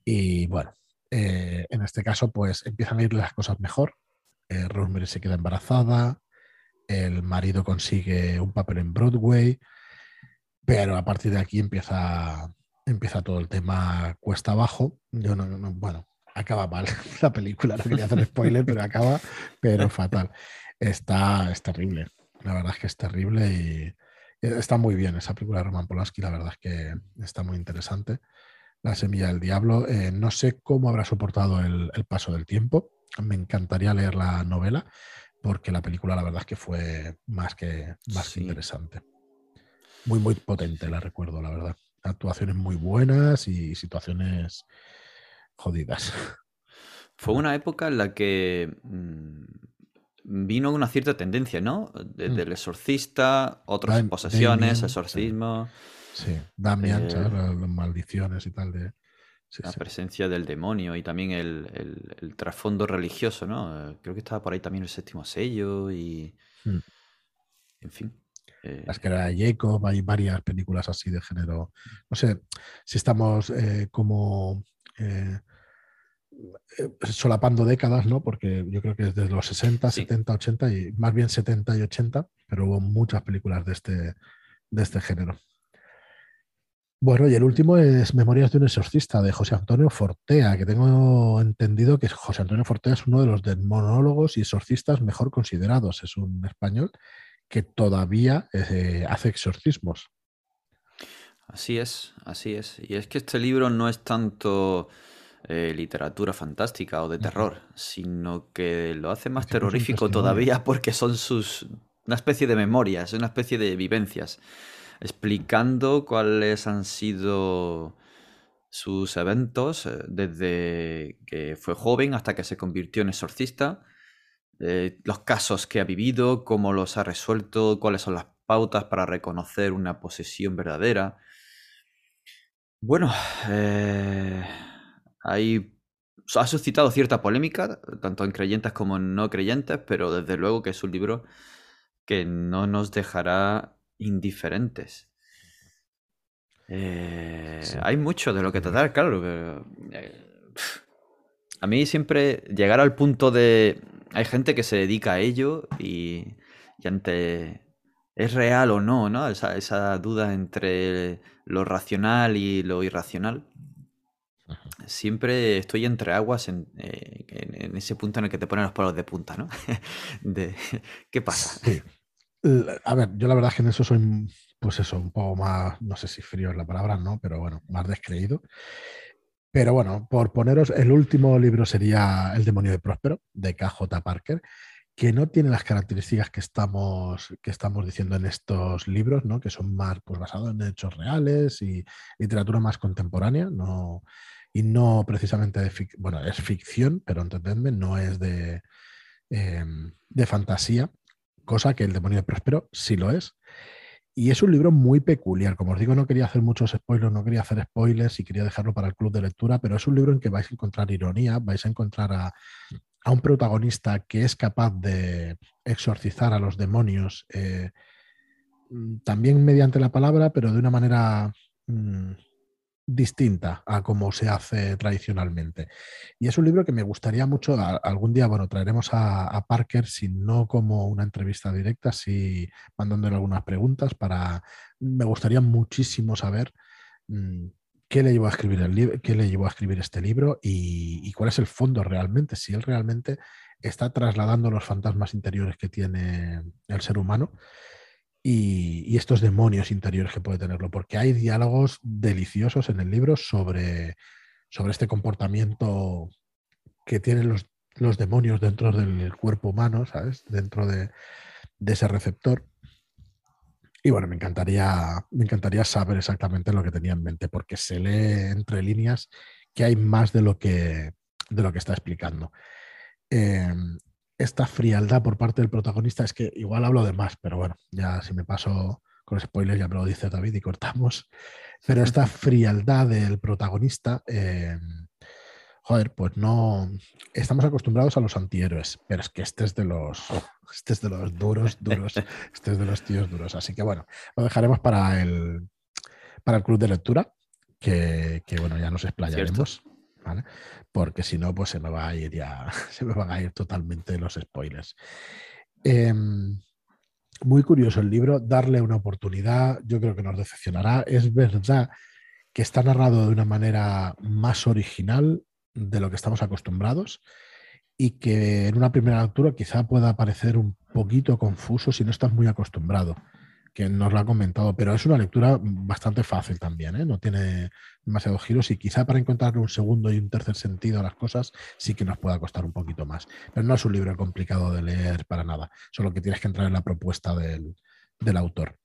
y bueno, eh, en este caso, pues empiezan a ir las cosas mejor. Eh, Rosemary se queda embarazada, el marido consigue un papel en Broadway, pero a partir de aquí empieza, empieza todo el tema cuesta abajo. Yo no, bueno, acaba mal la película, no quería hacer spoiler, pero acaba, pero fatal. Está, es terrible, la verdad es que es terrible y está muy bien esa película de Roman Polanski, la verdad es que está muy interesante. La semilla del diablo. Eh, no sé cómo habrá soportado el, paso del tiempo. Me encantaría leer la novela porque la película la verdad es que fue más que, más interesante. Muy, muy potente, la recuerdo, la verdad. Actuaciones muy buenas y situaciones jodidas. Fue una época en la que mm, vino una cierta tendencia, ¿no? Desde mm. el exorcista, otras posesiones, exorcismo. Sí, Damian, eh, las, maldiciones y tal de... la presencia del demonio y también el, trasfondo religioso, ¿no? Eh, creo que estaba por ahí también el séptimo sello y... Hmm. En fin. Eh, las que era Jacob, hay varias películas así de género. No sé si estamos como solapando décadas, ¿no? Porque yo creo que es desde los 60, 70, 80 y más bien 70 y 80, pero hubo muchas películas de este, de este género. Bueno, y el último es Memorias de un exorcista de José Antonio Fortea, que tengo entendido que José Antonio Fortea es uno de los monólogos y exorcistas mejor considerados. Es un español que todavía eh, hace exorcismos. Así es, así es. Y es que este libro no es tanto eh, literatura fantástica o de terror, sino que lo hace más terrorífico todavía porque son sus una especie de memorias, una especie de vivencias explicando cuáles han sido sus eventos eh, desde que fue joven hasta que se convirtió en exorcista, eh, los casos que ha vivido, cómo los ha resuelto, cuáles son las pautas para reconocer una posesión verdadera. Bueno, eh, ha suscitado cierta polémica, tanto en creyentes como en no creyentes, pero desde luego que es un libro que no nos dejará indiferentes. Eh, hay mucho de lo que tratar, claro. Eh, a mí siempre llegar al punto de... Hay gente que se dedica a ello y, ante... ¿Es real o no? ¿no? Esa, duda entre lo racional y lo irracional. Siempre estoy entre aguas en, eh, en, ese punto en el que te ponen los palos de punta, ¿no? de, ¿Qué pasa? A ver, yo la verdad es que en eso soy, pues eso, un poco más, no sé si frío es la palabra, no, pero bueno, más descreído. Pero bueno, por poneros, el último libro sería El demonio de Próspero, de KJ Parker, que no tiene las características que estamos, que estamos diciendo en estos libros, ¿no? que son más pues, basados en hechos reales y literatura más contemporánea, no, y no precisamente de bueno, es ficción, pero entendedme, no es de, em, de fantasía cosa que El demonio de Próspero sí lo es. Y es un libro muy peculiar. Como os digo, no quería hacer muchos spoilers, no quería hacer spoilers y quería dejarlo para el club de lectura, pero es un libro en que vais a encontrar ironía, vais a encontrar a, un protagonista que es capaz de exorcizar a los demonios, eh, también mediante la palabra, pero de una manera mm, distinta a como se hace tradicionalmente. Y es un libro que me gustaría mucho, algún día, bueno, traeremos a, Parker, si no como una entrevista directa, si mandándole algunas preguntas para, me gustaría muchísimo saber mm, qué le llevó a escribir el qué le llevó a escribir este libro y, cuál es el fondo realmente, si él realmente está trasladando los fantasmas interiores que tiene el ser humano y, estos demonios interiores que puede tenerlo, porque hay diálogos deliciosos en el libro sobre, sobre este comportamiento que tienen los, los demonios dentro del cuerpo humano, ¿sabes? Dentro de, de ese receptor. Y bueno, me encantaría, me encantaría saber exactamente lo que tenía en mente, porque se lee entre líneas que hay más de lo que, de lo que está explicando. Em, esta frialdad por parte del protagonista es que igual hablo de más, pero bueno, ya si me paso con spoilers ya me lo dice David y cortamos. Pero esta frialdad del protagonista, em, joder, pues no. Estamos acostumbrados a los antihéroes, pero es que este es de los, este es de los duros, duros, este es de los tíos duros. Así que bueno, lo dejaremos para el, para el club de lectura, que, bueno, ya nos explayaremos. Porque si no, pues se me va a ir ya, se me van a ir totalmente los spoilers. Em, muy curioso el libro, darle una oportunidad, yo creo que nos decepcionará. Es verdad que está narrado de una manera más original de lo que estamos acostumbrados y que en una primera lectura quizá pueda parecer un poquito confuso si no estás muy acostumbrado que nos lo ha comentado, pero es una lectura bastante fácil también, ¿eh? no tiene demasiados giros y quizá para encontrar un segundo y un tercer sentido a las cosas sí que nos pueda costar un poquito más. Pero no es un libro complicado de leer para nada, solo que tienes que entrar en la propuesta del, del autor.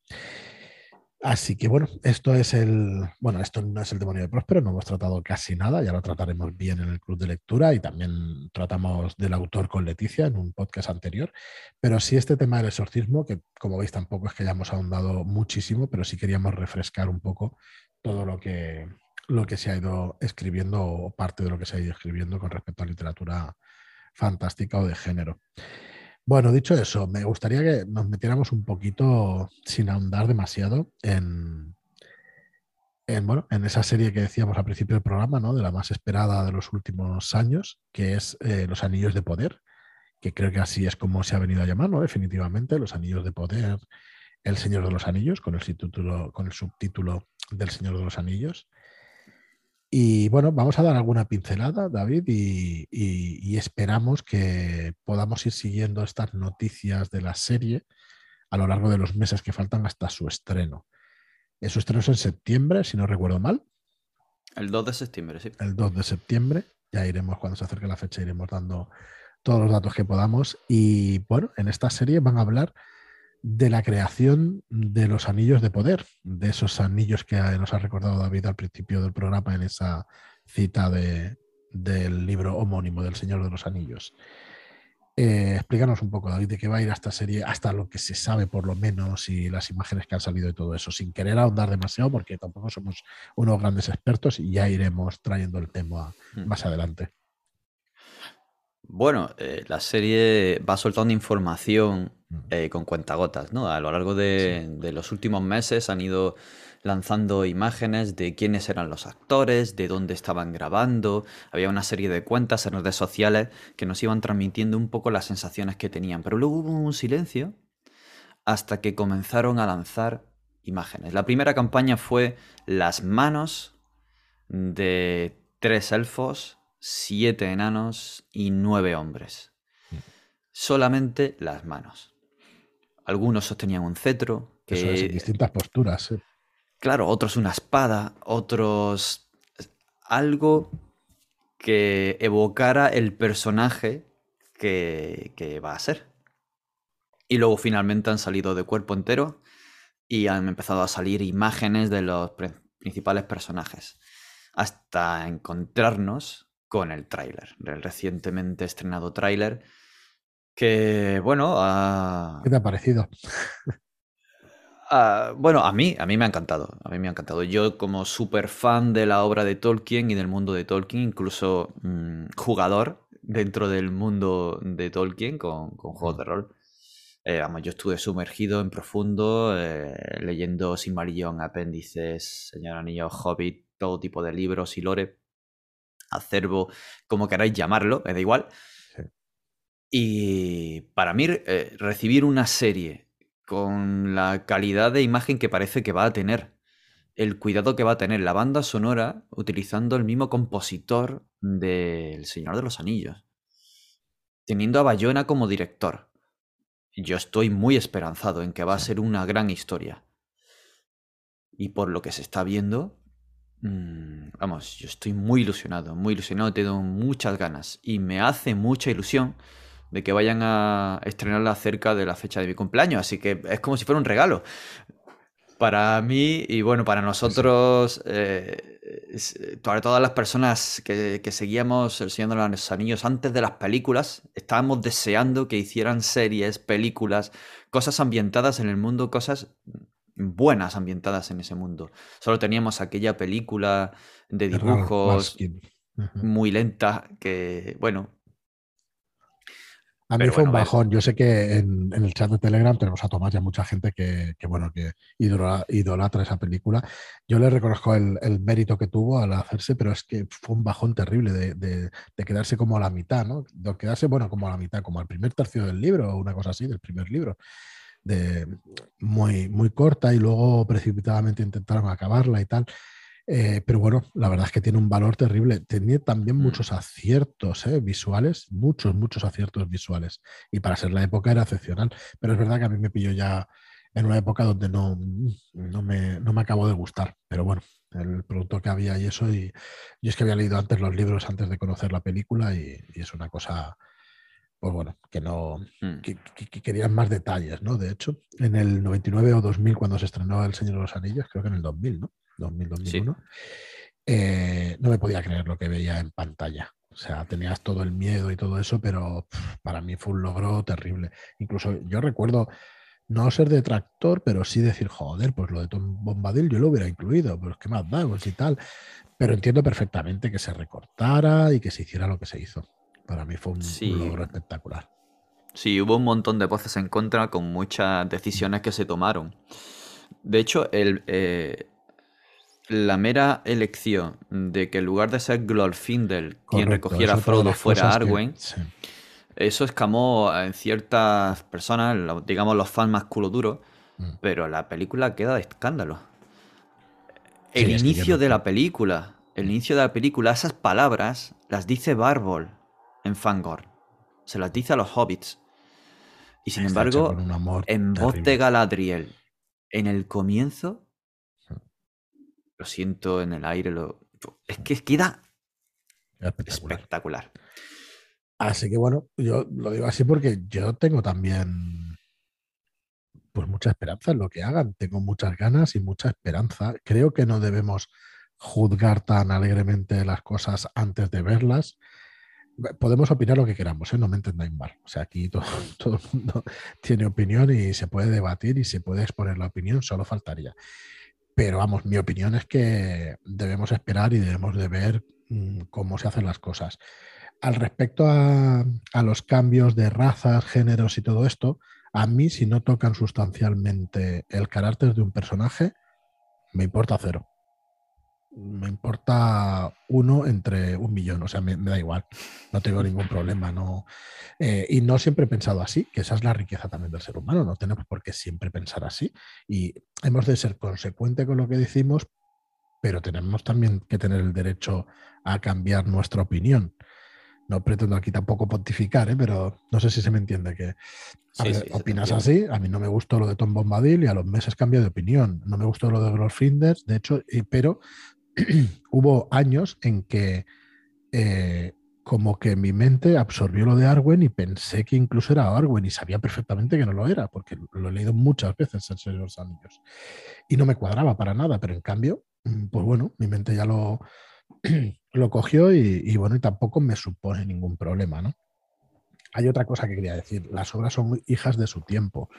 Así que bueno, esto es el. Bueno, esto no es el demonio de Próspero, no hemos tratado casi nada, ya lo trataremos bien en el club de lectura y también tratamos del autor con Leticia en un podcast anterior. Pero sí, este tema del exorcismo, que como veis tampoco es que hayamos ahondado muchísimo, pero sí queríamos refrescar un poco todo lo que, lo que se ha ido escribiendo o parte de lo que se ha ido escribiendo con respecto a literatura fantástica o de género. Bueno, dicho eso, me gustaría que nos metiéramos un poquito, sin ahondar demasiado, en, bueno, en esa serie que decíamos al principio del programa, ¿no? de la más esperada de los últimos años, que es eh, Los Anillos de Poder, que creo que así es como se ha venido a llamar, ¿no? definitivamente, Los Anillos de Poder, El Señor de los Anillos, con el, con el subtítulo del Señor de los Anillos. Y bueno, vamos a dar alguna pincelada, David, y, esperamos que podamos ir siguiendo estas noticias de la serie a lo largo de los meses que faltan hasta su estreno. Su estreno es en septiembre, si no recuerdo mal. El 2 de septiembre, sí. El 2 de septiembre. Ya iremos, cuando se acerque la fecha, iremos dando todos los datos que podamos. Y bueno, en esta serie van a hablar de la creación de los anillos de poder, de esos anillos que nos ha recordado David al principio del programa en esa cita de, del libro homónimo del Señor de los Anillos. Eh, explícanos un poco, David, de qué va a ir esta serie, hasta lo que se sabe por lo menos y las imágenes que han salido de todo eso, sin querer ahondar demasiado, porque tampoco somos unos grandes expertos y ya iremos trayendo el tema hmm. más adelante. Bueno, eh, la serie va soltando información eh, con cuentagotas, ¿no? A lo largo de, los últimos meses han ido lanzando imágenes de quiénes eran los actores, de dónde estaban grabando. Había una serie de cuentas en redes sociales que nos iban transmitiendo un poco las sensaciones que tenían. Pero luego hubo un silencio hasta que comenzaron a lanzar imágenes. La primera campaña fue las manos de tres elfos, siete enanos y nueve hombres. Mm. Solamente las manos. Algunos sostenían un cetro. Que... en distintas posturas. Claro, otros una espada, otros algo que evocara el personaje que, que, va a ser. Y luego finalmente han salido de cuerpo entero y han empezado a salir imágenes de los principales personajes. Hasta encontrarnos con el tráiler, el recientemente estrenado tráiler que, bueno. ¿Qué te ha parecido? bueno, a mí, a mí me ha encantado. A mí me ha encantado. Yo, como súper fan de la obra de Tolkien y del mundo de Tolkien, incluso mm, jugador dentro del mundo de Tolkien con, juegos de rol. Eh, vamos, yo estuve sumergido en profundo, eh, leyendo Silmarillion, apéndices, Señor Anillo, Hobbit, todo tipo de libros y lore, acervo, como queráis llamarlo, me da igual. Y para mí, eh, recibir una serie con la calidad de imagen que parece que va a tener, el cuidado que va a tener la banda sonora utilizando el mismo compositor del Señor de los Anillos. teniendo a Bayona como director. Yo estoy muy esperanzado en que va a ser una gran historia. Y por lo que se está viendo, mm, vamos, yo estoy muy ilusionado, muy ilusionado, tengo muchas ganas. Y me hace mucha ilusión de que vayan a estrenarla cerca de la fecha de mi cumpleaños. Así que es como si fuera un regalo. Para mí y bueno, para nosotros, eh, para todas las personas que, seguíamos El Señor de los Anillos antes de las películas, estábamos deseando que hicieran series, películas, cosas ambientadas en el mundo, cosas buenas ambientadas en ese mundo. Solo teníamos aquella película de dibujos muy lenta que, bueno, a mí fue un bajón. Yo sé que en, el chat de Telegram tenemos a Tomás y a mucha gente que, bueno, que idolatra esa película. Yo le reconozco el, mérito que tuvo al hacerse, pero es que fue un bajón terrible de, quedarse como a la mitad, ¿no? De quedarse, bueno, como a la mitad, como al primer tercio del libro o una cosa así, del primer libro. De, muy, muy corta y luego precipitadamente intentaron acabarla y tal. Eh, pero bueno, la verdad es que tiene un valor terrible. Tenía también mm. muchos aciertos ¿eh? visuales, muchos, muchos aciertos visuales. Y para ser la época era excepcional. Pero es verdad que a mí me pilló ya en una época donde no, no, me, no me acabó de gustar. Pero bueno, el producto que había y eso. Y yo es que había leído antes los libros antes de conocer la película y, es una cosa, pues bueno, que no, mm. que, querían más detalles, ¿no? De hecho, en el 99 o 2000, cuando se estrenó El Señor de los Anillos, creo que en el 2000, ¿no? 2000-2001, eh, no me podía creer lo que veía en pantalla. O sea, tenías todo el miedo y todo eso, pero para mí fue un logro terrible. Incluso yo recuerdo no ser detractor, pero sí decir, joder, pues lo de Tom Bombadil yo lo hubiera incluido, pero es que más da, pues y tal. Pero entiendo perfectamente que se recortara y que se hiciera lo que se hizo. Para mí fue un, logro espectacular. Sí, hubo un montón de voces en contra con muchas decisiones que se tomaron. De hecho, el, eh, la mera elección de que en lugar de ser Glorfindel quien recogiera a Frodo fuera Arwen, eso escamó en ciertas personas, digamos los fans más culo duro, mm. pero la película queda de escándalo. El inicio de la película, el inicio de la película, esas palabras las dice Barbol en Fangor. Se las dice a los hobbits. Y sin embargo, en voz de Galadriel, en el comienzo, lo siento en el aire, lo... es que queda espectacular. Así que bueno, yo lo digo así porque yo tengo también pues mucha esperanza en lo que hagan, tengo muchas ganas y mucha esperanza. Creo que no debemos juzgar tan alegremente las cosas antes de verlas. Podemos opinar lo que queramos, ¿eh? no me entendáis mal. O sea, aquí todo, todo el mundo tiene opinión y se puede debatir y se puede exponer la opinión, solo faltaría. Pero vamos, mi opinión es que debemos esperar y debemos de ver mm, cómo se hacen las cosas. Al respecto a, los cambios de razas, géneros y todo esto, a mí si no tocan sustancialmente el carácter de un personaje, me importa cero me importa uno entre un millón, o sea, me, da igual, no tengo ningún problema, no. Eh, y no siempre he pensado así, que esa es la riqueza también del ser humano, no tenemos por qué siempre pensar así y hemos de ser consecuente con lo que decimos, pero tenemos también que tener el derecho a cambiar nuestra opinión. No pretendo aquí tampoco pontificar, ¿eh? pero no sé si se me entiende que opinas así. A mí no me gustó lo de Tom Bombadil y a los meses cambio de opinión. No me gustó lo de Glorfinders, de hecho, pero hubo años en que eh, como que mi mente absorbió lo de Arwen y pensé que incluso era Arwen y sabía perfectamente que no lo era, porque lo he leído muchas veces en Señor los Anillos. Y no me cuadraba para nada, pero en cambio, mm, pues bueno, mi mente ya lo, lo cogió y, y, bueno, y tampoco me supone ningún problema, ¿no? Hay otra cosa que quería decir, las obras son hijas de su tiempo.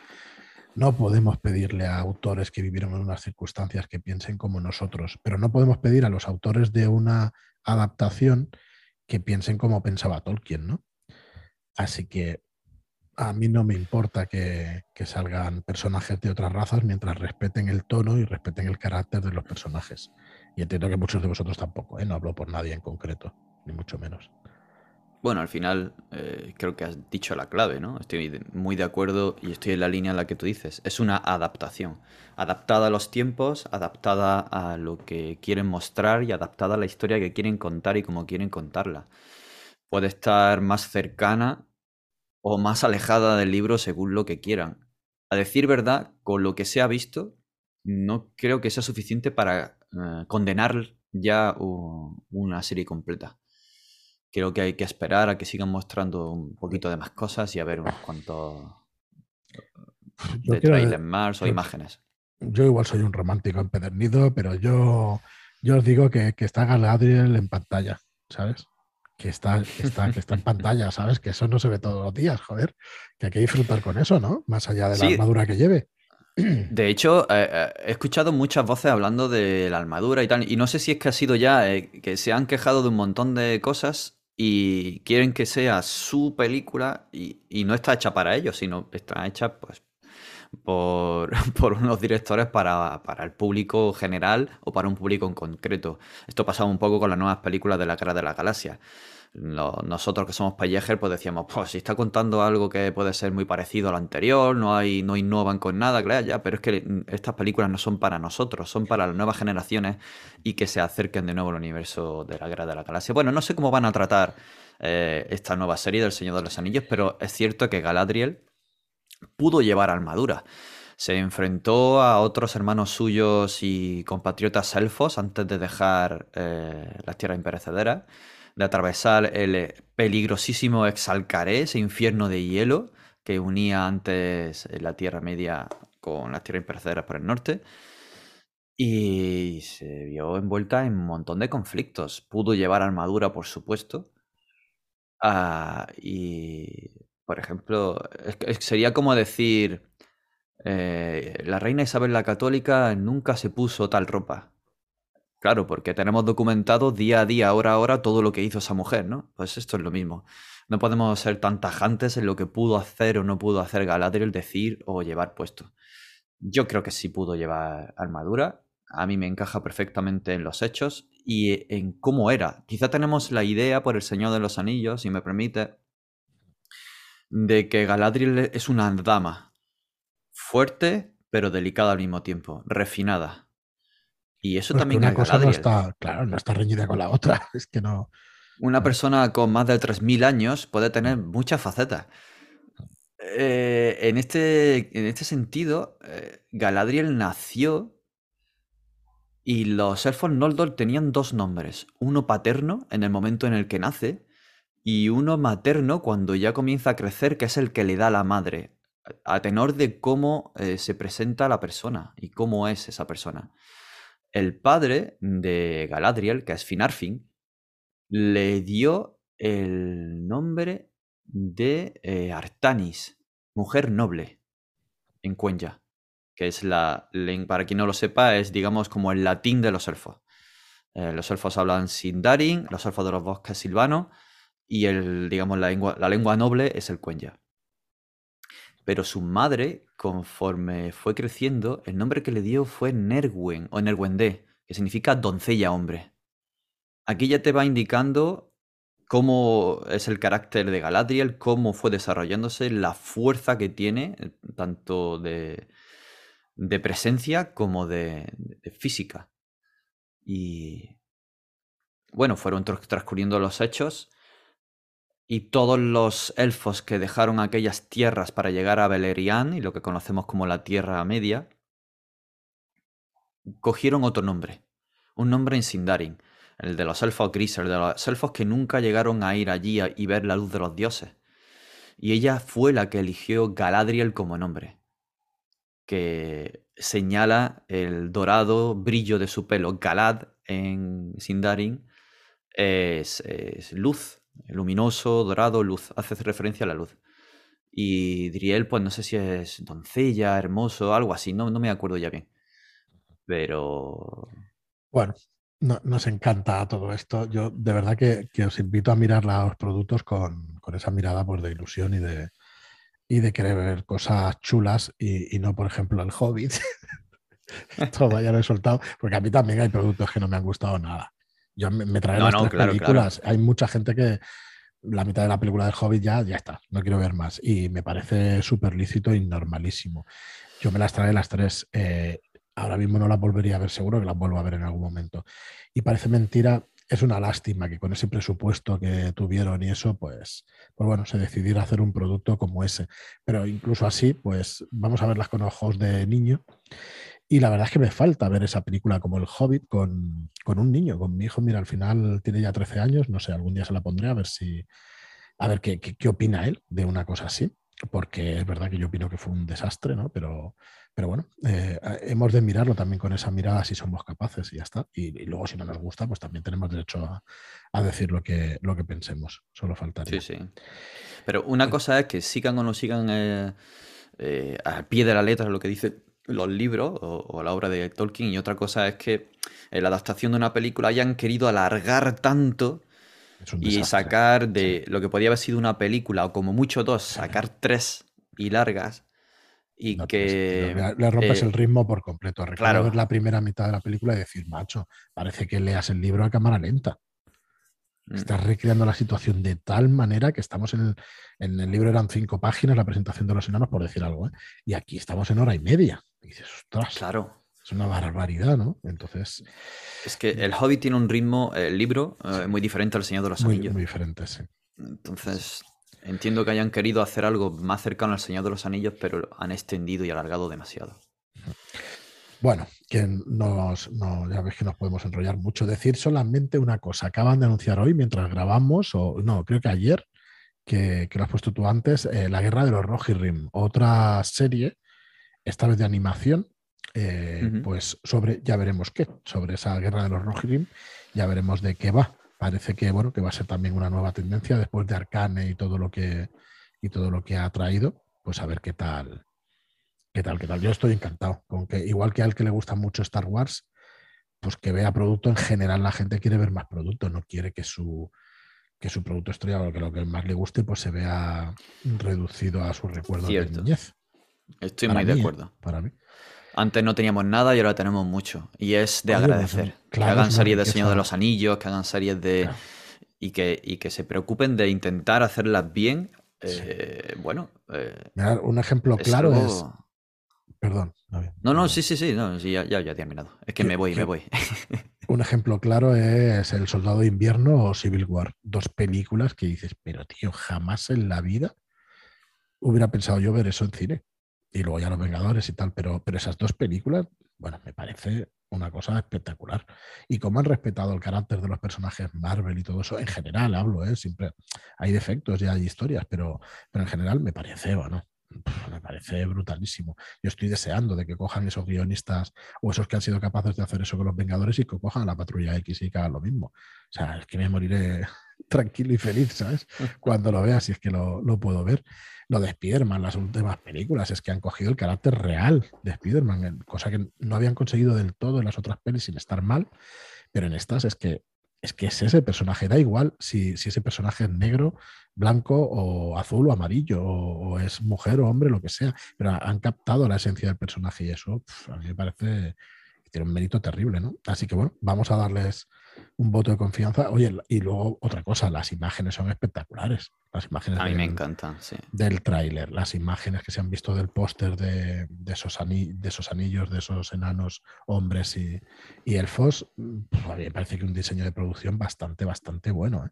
No podemos pedirle a autores que vivieron en unas circunstancias que piensen como nosotros, pero no podemos pedir a los autores de una adaptación que piensen como pensaba Tolkien, ¿no? Así que a mí no me importa que, salgan personajes de otras razas mientras respeten el tono y respeten el carácter de los personajes. Y entiendo que muchos de vosotros tampoco, ¿eh? no hablo por nadie en concreto, ni mucho menos. Bueno, al final eh, creo que has dicho la clave, ¿no? Estoy muy de acuerdo y estoy en la línea en la que tú dices. Es una adaptación. Adaptada a los tiempos, adaptada a lo que quieren mostrar y adaptada a la historia que quieren contar y cómo quieren contarla. Puede estar más cercana o más alejada del libro según lo que quieran. A decir verdad, con lo que se ha visto, no creo que sea suficiente para eh, condenar ya una serie completa. Creo que hay que esperar a que sigan mostrando un poquito de más cosas y a ver unos cuantos de trailers más o imágenes. Yo igual soy un romántico empedernido, pero yo, yo os digo que, que está Galadriel en pantalla, ¿sabes? que está, está, que está en pantalla, ¿sabes? Que eso no se ve todos los días, joder. Que hay que disfrutar con eso, ¿no? Más allá de la armadura que lleve. De hecho, eh, eh, he escuchado muchas voces hablando de la armadura y tal, y no sé si es que ha sido ya eh, que se han quejado de un montón de cosas y quieren que sea su película y, y no está hecha para ellos, sino está hecha pues por, por unos directores para, para, el público general o para un público en concreto. Esto pasaba un poco con las nuevas películas de la cara de la galaxia. Nosotros que somos pellejer, pues decíamos, pues si está contando algo que puede ser muy parecido a lo anterior, no hay, no innovan con nada, claro, ya, pero es que estas películas no son para nosotros, son para las nuevas generaciones y que se acerquen de nuevo al universo de la guerra de la galaxia. Bueno, no sé cómo van a tratar eh, esta nueva serie del Señor de los Anillos, pero es cierto que Galadriel pudo llevar armadura. Se enfrentó a otros hermanos suyos y compatriotas elfos antes de dejar eh, las tierras imperecederas, de atravesar el peligrosísimo Exalcaré, ese infierno de hielo que unía antes la Tierra Media con las tierras imperecederas por el norte. Y se vio envuelta en un montón de conflictos. Pudo llevar armadura, por supuesto. Y por ejemplo, sería como decir, eh, la reina Isabel la Católica nunca se puso tal ropa. Claro, porque tenemos documentado día a día, hora a hora, todo lo que hizo esa mujer, ¿no? Pues esto es lo mismo. No podemos ser tan tajantes en lo que pudo hacer o no pudo hacer Galadriel, decir o llevar puesto. Yo creo que sí pudo llevar armadura. A mí me encaja perfectamente en los hechos y en cómo era. Quizá tenemos la idea por el Señor de los Anillos, si me permite, de que Galadriel es una dama fuerte, pero delicada al mismo tiempo, refinada. Y eso pues también una cosa no está, claro, no está reñida con la otra, es que no. Una persona con más de 3.000 años puede tener muchas facetas. Eh, en, este, en este sentido, eh, Galadriel nació y los elfos Noldor tenían dos nombres. Uno paterno en el momento en el que nace y uno materno cuando ya comienza a crecer, que es el que le da la madre, a tenor de cómo eh, se presenta la persona y cómo es esa persona. El padre de Galadriel, que es Finarfin, le dio el nombre de eh, Artanis, mujer noble, en Cuenya, que es la, para quien no lo sepa, es digamos como el latín de los elfos. Eh, los elfos hablan Sindarin, los elfos de los bosques silvanos, y el, digamos, la lengua, la lengua noble es el cuenya. Pero su madre, conforme fue creciendo, el nombre que le dio fue Nerwen o Nerwendé, que significa doncella hombre. Aquí ya te va indicando cómo es el carácter de Galadriel, cómo fue desarrollándose, la fuerza que tiene, eh, tanto de, presencia como de, física. Y bueno, fueron transcurriendo los hechos y todos los elfos que dejaron aquellas tierras para llegar a Beleriand y lo que conocemos como la Tierra Media, cogieron otro nombre, un nombre en Sindarin, el de los elfos grises, de los elfos que nunca llegaron a ir allí y ver la luz de los dioses. Y ella fue la que eligió Galadriel como nombre, que señala el dorado brillo de su pelo. Galad en Sindarin es, es luz, luminoso, dorado, luz, hace referencia a la luz. Y Driel, pues no sé si es doncella, hermoso, algo así, no, no me acuerdo ya bien. Pero... Bueno, nos encanta todo esto. Yo de verdad que, os invito a mirar los productos con, esa mirada pues, de ilusión y de, y de querer ver cosas chulas y, no, por ejemplo, el Hobbit. Todo ya lo he soltado, porque a mí también hay productos que no me han gustado nada. Yo me, traen las películas. Hay mucha gente que la mitad de la película del Hobbit ya, ya está, no quiero ver más. Y me parece súper lícito y normalísimo. Yo me las trae las tres. Eh, ahora mismo no las volvería a ver, seguro que las vuelvo a ver en algún momento. Y parece mentira es una lástima que con ese presupuesto que tuvieron y eso, pues, pues bueno, se decidiera hacer un producto como ese. Pero incluso así, pues vamos a verlas con ojos de niño. Y la verdad es que me falta ver esa película como El Hobbit con, un niño, con mi hijo. Mira, al final tiene ya 13 años, no sé, algún día se la pondré a ver si, a ver qué, qué, qué opina él de una cosa así porque es verdad que yo opino que fue un desastre, ¿no? Pero, pero bueno, eh, hemos de mirarlo también con esa mirada si somos capaces y ya está. Y, luego si no nos gusta, pues también tenemos derecho a, decir lo que, lo que pensemos. Solo faltaría. Sí, sí. Pero una eh. cosa es que sigan o no sigan eh, al pie de la letra lo que dicen los libros o, la obra de Tolkien y otra cosa es que en la adaptación de una película hayan querido alargar tanto y sacar de lo que podía haber sido una película o como mucho dos, sacar tres y largas y que... Le, rompes el eh, ritmo por completo. Recuerdo ver la primera mitad de la película y decir, macho, parece que leas el libro a cámara lenta. Mm. Estás recreando la situación de tal manera que estamos en el, en el libro eran cinco páginas, la presentación de los enanos, por decir algo, ¿eh? y aquí estamos en hora y media. Y dices, ostras. Claro. Es una barbaridad, ¿no? Entonces. Es que el Hobbit tiene un ritmo, el libro, eh, muy diferente al Señor de los Anillos. Muy diferente, sí. Entonces, entiendo que hayan querido hacer algo más cercano al Señor de los Anillos, pero han extendido y alargado demasiado. Bueno, que nos, no, ya ves que nos podemos enrollar mucho. Decir solamente una cosa. Acaban de anunciar hoy, mientras grabamos, o no, creo que ayer, que, lo has puesto tú antes, eh, La Guerra de los Rohirrim, otra serie, esta vez de animación, eh, pues sobre, ya veremos qué, sobre esa guerra de los Rohirrim, ya veremos de qué va. Parece que, bueno, que va a ser también una nueva tendencia después de Arcane y todo lo que, y todo lo que ha traído, pues a ver qué tal, qué tal, qué tal. Yo estoy encantado, con que igual que al que le gusta mucho Star Wars, pues que vea producto en general, la gente quiere ver más producto, no quiere que su, que su producto estrella o que lo que más le guste, pues se vea reducido a su recuerdo de niñez. Estoy muy de ¿eh? acuerdo. para mí. Antes no teníamos nada y ahora tenemos mucho. Y es de agradecer. que hagan series de Señor de los Anillos, que hagan series de. Y, que, y que se preocupen de intentar hacerlas bien. Eh, bueno. Eh, un ejemplo claro es. Perdón. No, no, sí, sí, sí, ya, ya, ya he terminado. Es que me voy, me voy. un ejemplo claro es El Soldado de Invierno o Civil War. Dos películas que dices, pero tío, jamás en la vida hubiera pensado yo ver eso en cine y luego ya Los Vengadores y tal, pero, pero esas dos películas, bueno, me parece una cosa espectacular. Y cómo han respetado el carácter de los personajes Marvel y todo eso, en general hablo, ¿eh? siempre hay defectos y hay historias, pero, pero en general me parece, bueno, me parece brutalísimo. Yo estoy deseando de que cojan esos guionistas o esos que han sido capaces de hacer eso con los Vengadores y que cojan a la Patrulla X y que hagan lo mismo. O sea, es que me moriré tranquilo y feliz, ¿sabes? Cuando lo vea, si es que lo, lo puedo ver. Lo de Spider-Man, las últimas películas, es que han cogido el carácter real de Spider-Man, cosa que no habían conseguido del todo en las otras pelis sin estar mal, pero en estas es que es que es ese personaje, da igual si, ese personaje es negro, blanco o azul o amarillo, o, es mujer o hombre, lo que sea, pero han captado la esencia del personaje y eso a mí me parece tiene un mérito terrible, ¿no? Así que bueno, vamos a darles un voto de confianza. Oye, y luego otra cosa, las imágenes son espectaculares. Las imágenes a mí me encantan, sí. Del tráiler, las imágenes que se han visto del póster de, esos de esos anillos, de esos enanos, hombres y, elfos, pues, a mí me parece que un diseño de producción bastante, bastante bueno. ¿eh?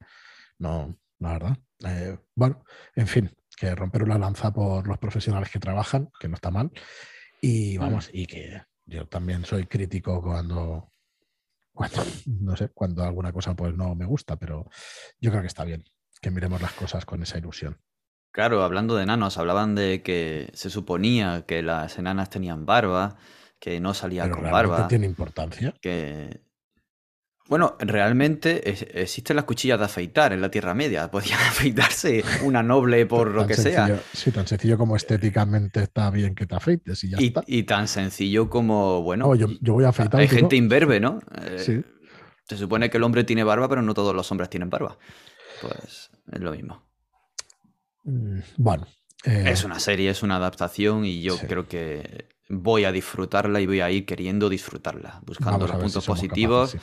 No, la verdad. Eh, bueno, en fin, que romper una lanza por los profesionales que trabajan, que no está mal. Y mm. vamos, y que yo también soy crítico cuando cuando, no sé, cuando alguna cosa pues no me gusta, pero yo creo que está bien que miremos las cosas con esa ilusión. Claro, hablando de enanos, hablaban de que se suponía que las enanas tenían barba, que no salía con barba. tiene importancia? Que bueno, realmente existen las cuchillas de afeitar en la Tierra Media. Podían afeitarse una noble por lo que sea. Sí, tan sencillo como estéticamente está bien que te afeites y ya está. Y tan sencillo como, bueno, yo, voy a afeitar. Hay gente imberbe, ¿no? Eh, sí. Se supone que el hombre tiene barba, pero no todos los hombres tienen barba. Pues es lo mismo. Mm, bueno. Eh, es una serie, es una adaptación y yo creo que voy a disfrutarla y voy a ir queriendo disfrutarla, buscando los puntos positivos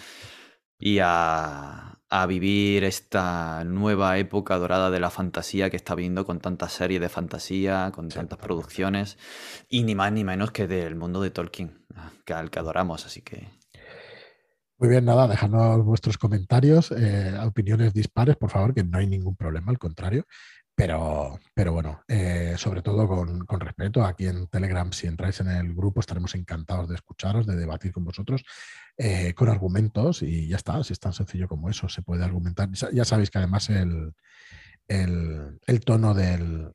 y a, vivir esta nueva época dorada de la fantasía que está viendo con tantas series de fantasía, con tantas producciones, y ni más ni menos que del mundo de Tolkien, que al que adoramos, así que... Muy bien, nada, dejadnos vuestros comentarios, eh, opiniones dispares, por favor, que no hay ningún problema, al contrario. Pero, pero bueno, eh, sobre todo con, con, respeto, aquí en Telegram, si entráis en el grupo, estaremos encantados de escucharos, de debatir con vosotros, eh, con argumentos y ya está, si es tan sencillo como eso, se puede argumentar. Ya sabéis que además el, el, tono del,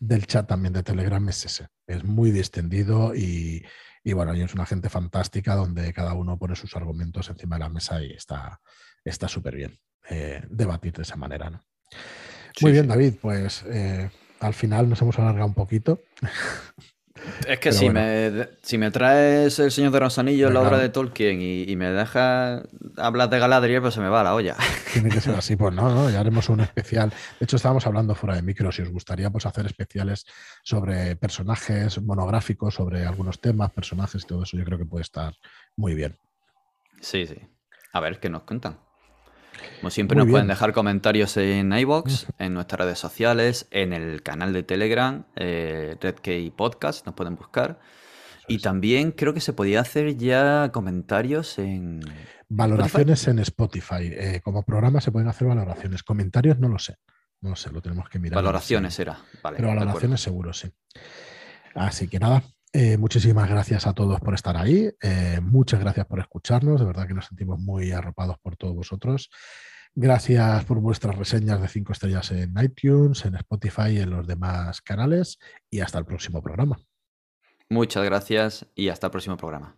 del, chat también de Telegram es ese, es muy distendido y, y bueno, y es una gente fantástica donde cada uno pone sus argumentos encima de la mesa y está súper bien eh, debatir de esa manera, ¿no? Muy bien, David, pues eh, al final nos hemos alargado un poquito. Es que si, me, si me traes El Señor de los Anillos, la obra de Tolkien, y, me dejas hablar de Galadriel, pues se me va la olla. Tiene que ser así, pues no, no, ya haremos un especial. De hecho, estábamos hablando fuera de micro, si os gustaría pues hacer especiales sobre personajes monográficos, sobre algunos temas, personajes y todo eso, yo creo que puede estar muy bien. Sí, sí. A ver, ¿qué nos cuentan? Como siempre, nos pueden dejar comentarios en iBox, en nuestras redes sociales, en el canal de Telegram, eh, RedKey Podcast, nos pueden buscar. y también creo que se podía hacer ya comentarios en. Valoraciones en Spotify. Eh, como programa se pueden hacer valoraciones. Comentarios no lo sé. No lo sé, lo tenemos que mirar. Valoraciones era. Vale, Pero valoraciones seguro, sí. Así que nada, eh, muchísimas gracias a todos por estar ahí. Eh, muchas gracias por escucharnos. De verdad que nos sentimos muy arropados por todos vosotros. Gracias por vuestras reseñas de 5 estrellas en iTunes, en Spotify y en los demás canales. Y hasta el próximo programa. Muchas gracias y hasta el próximo programa.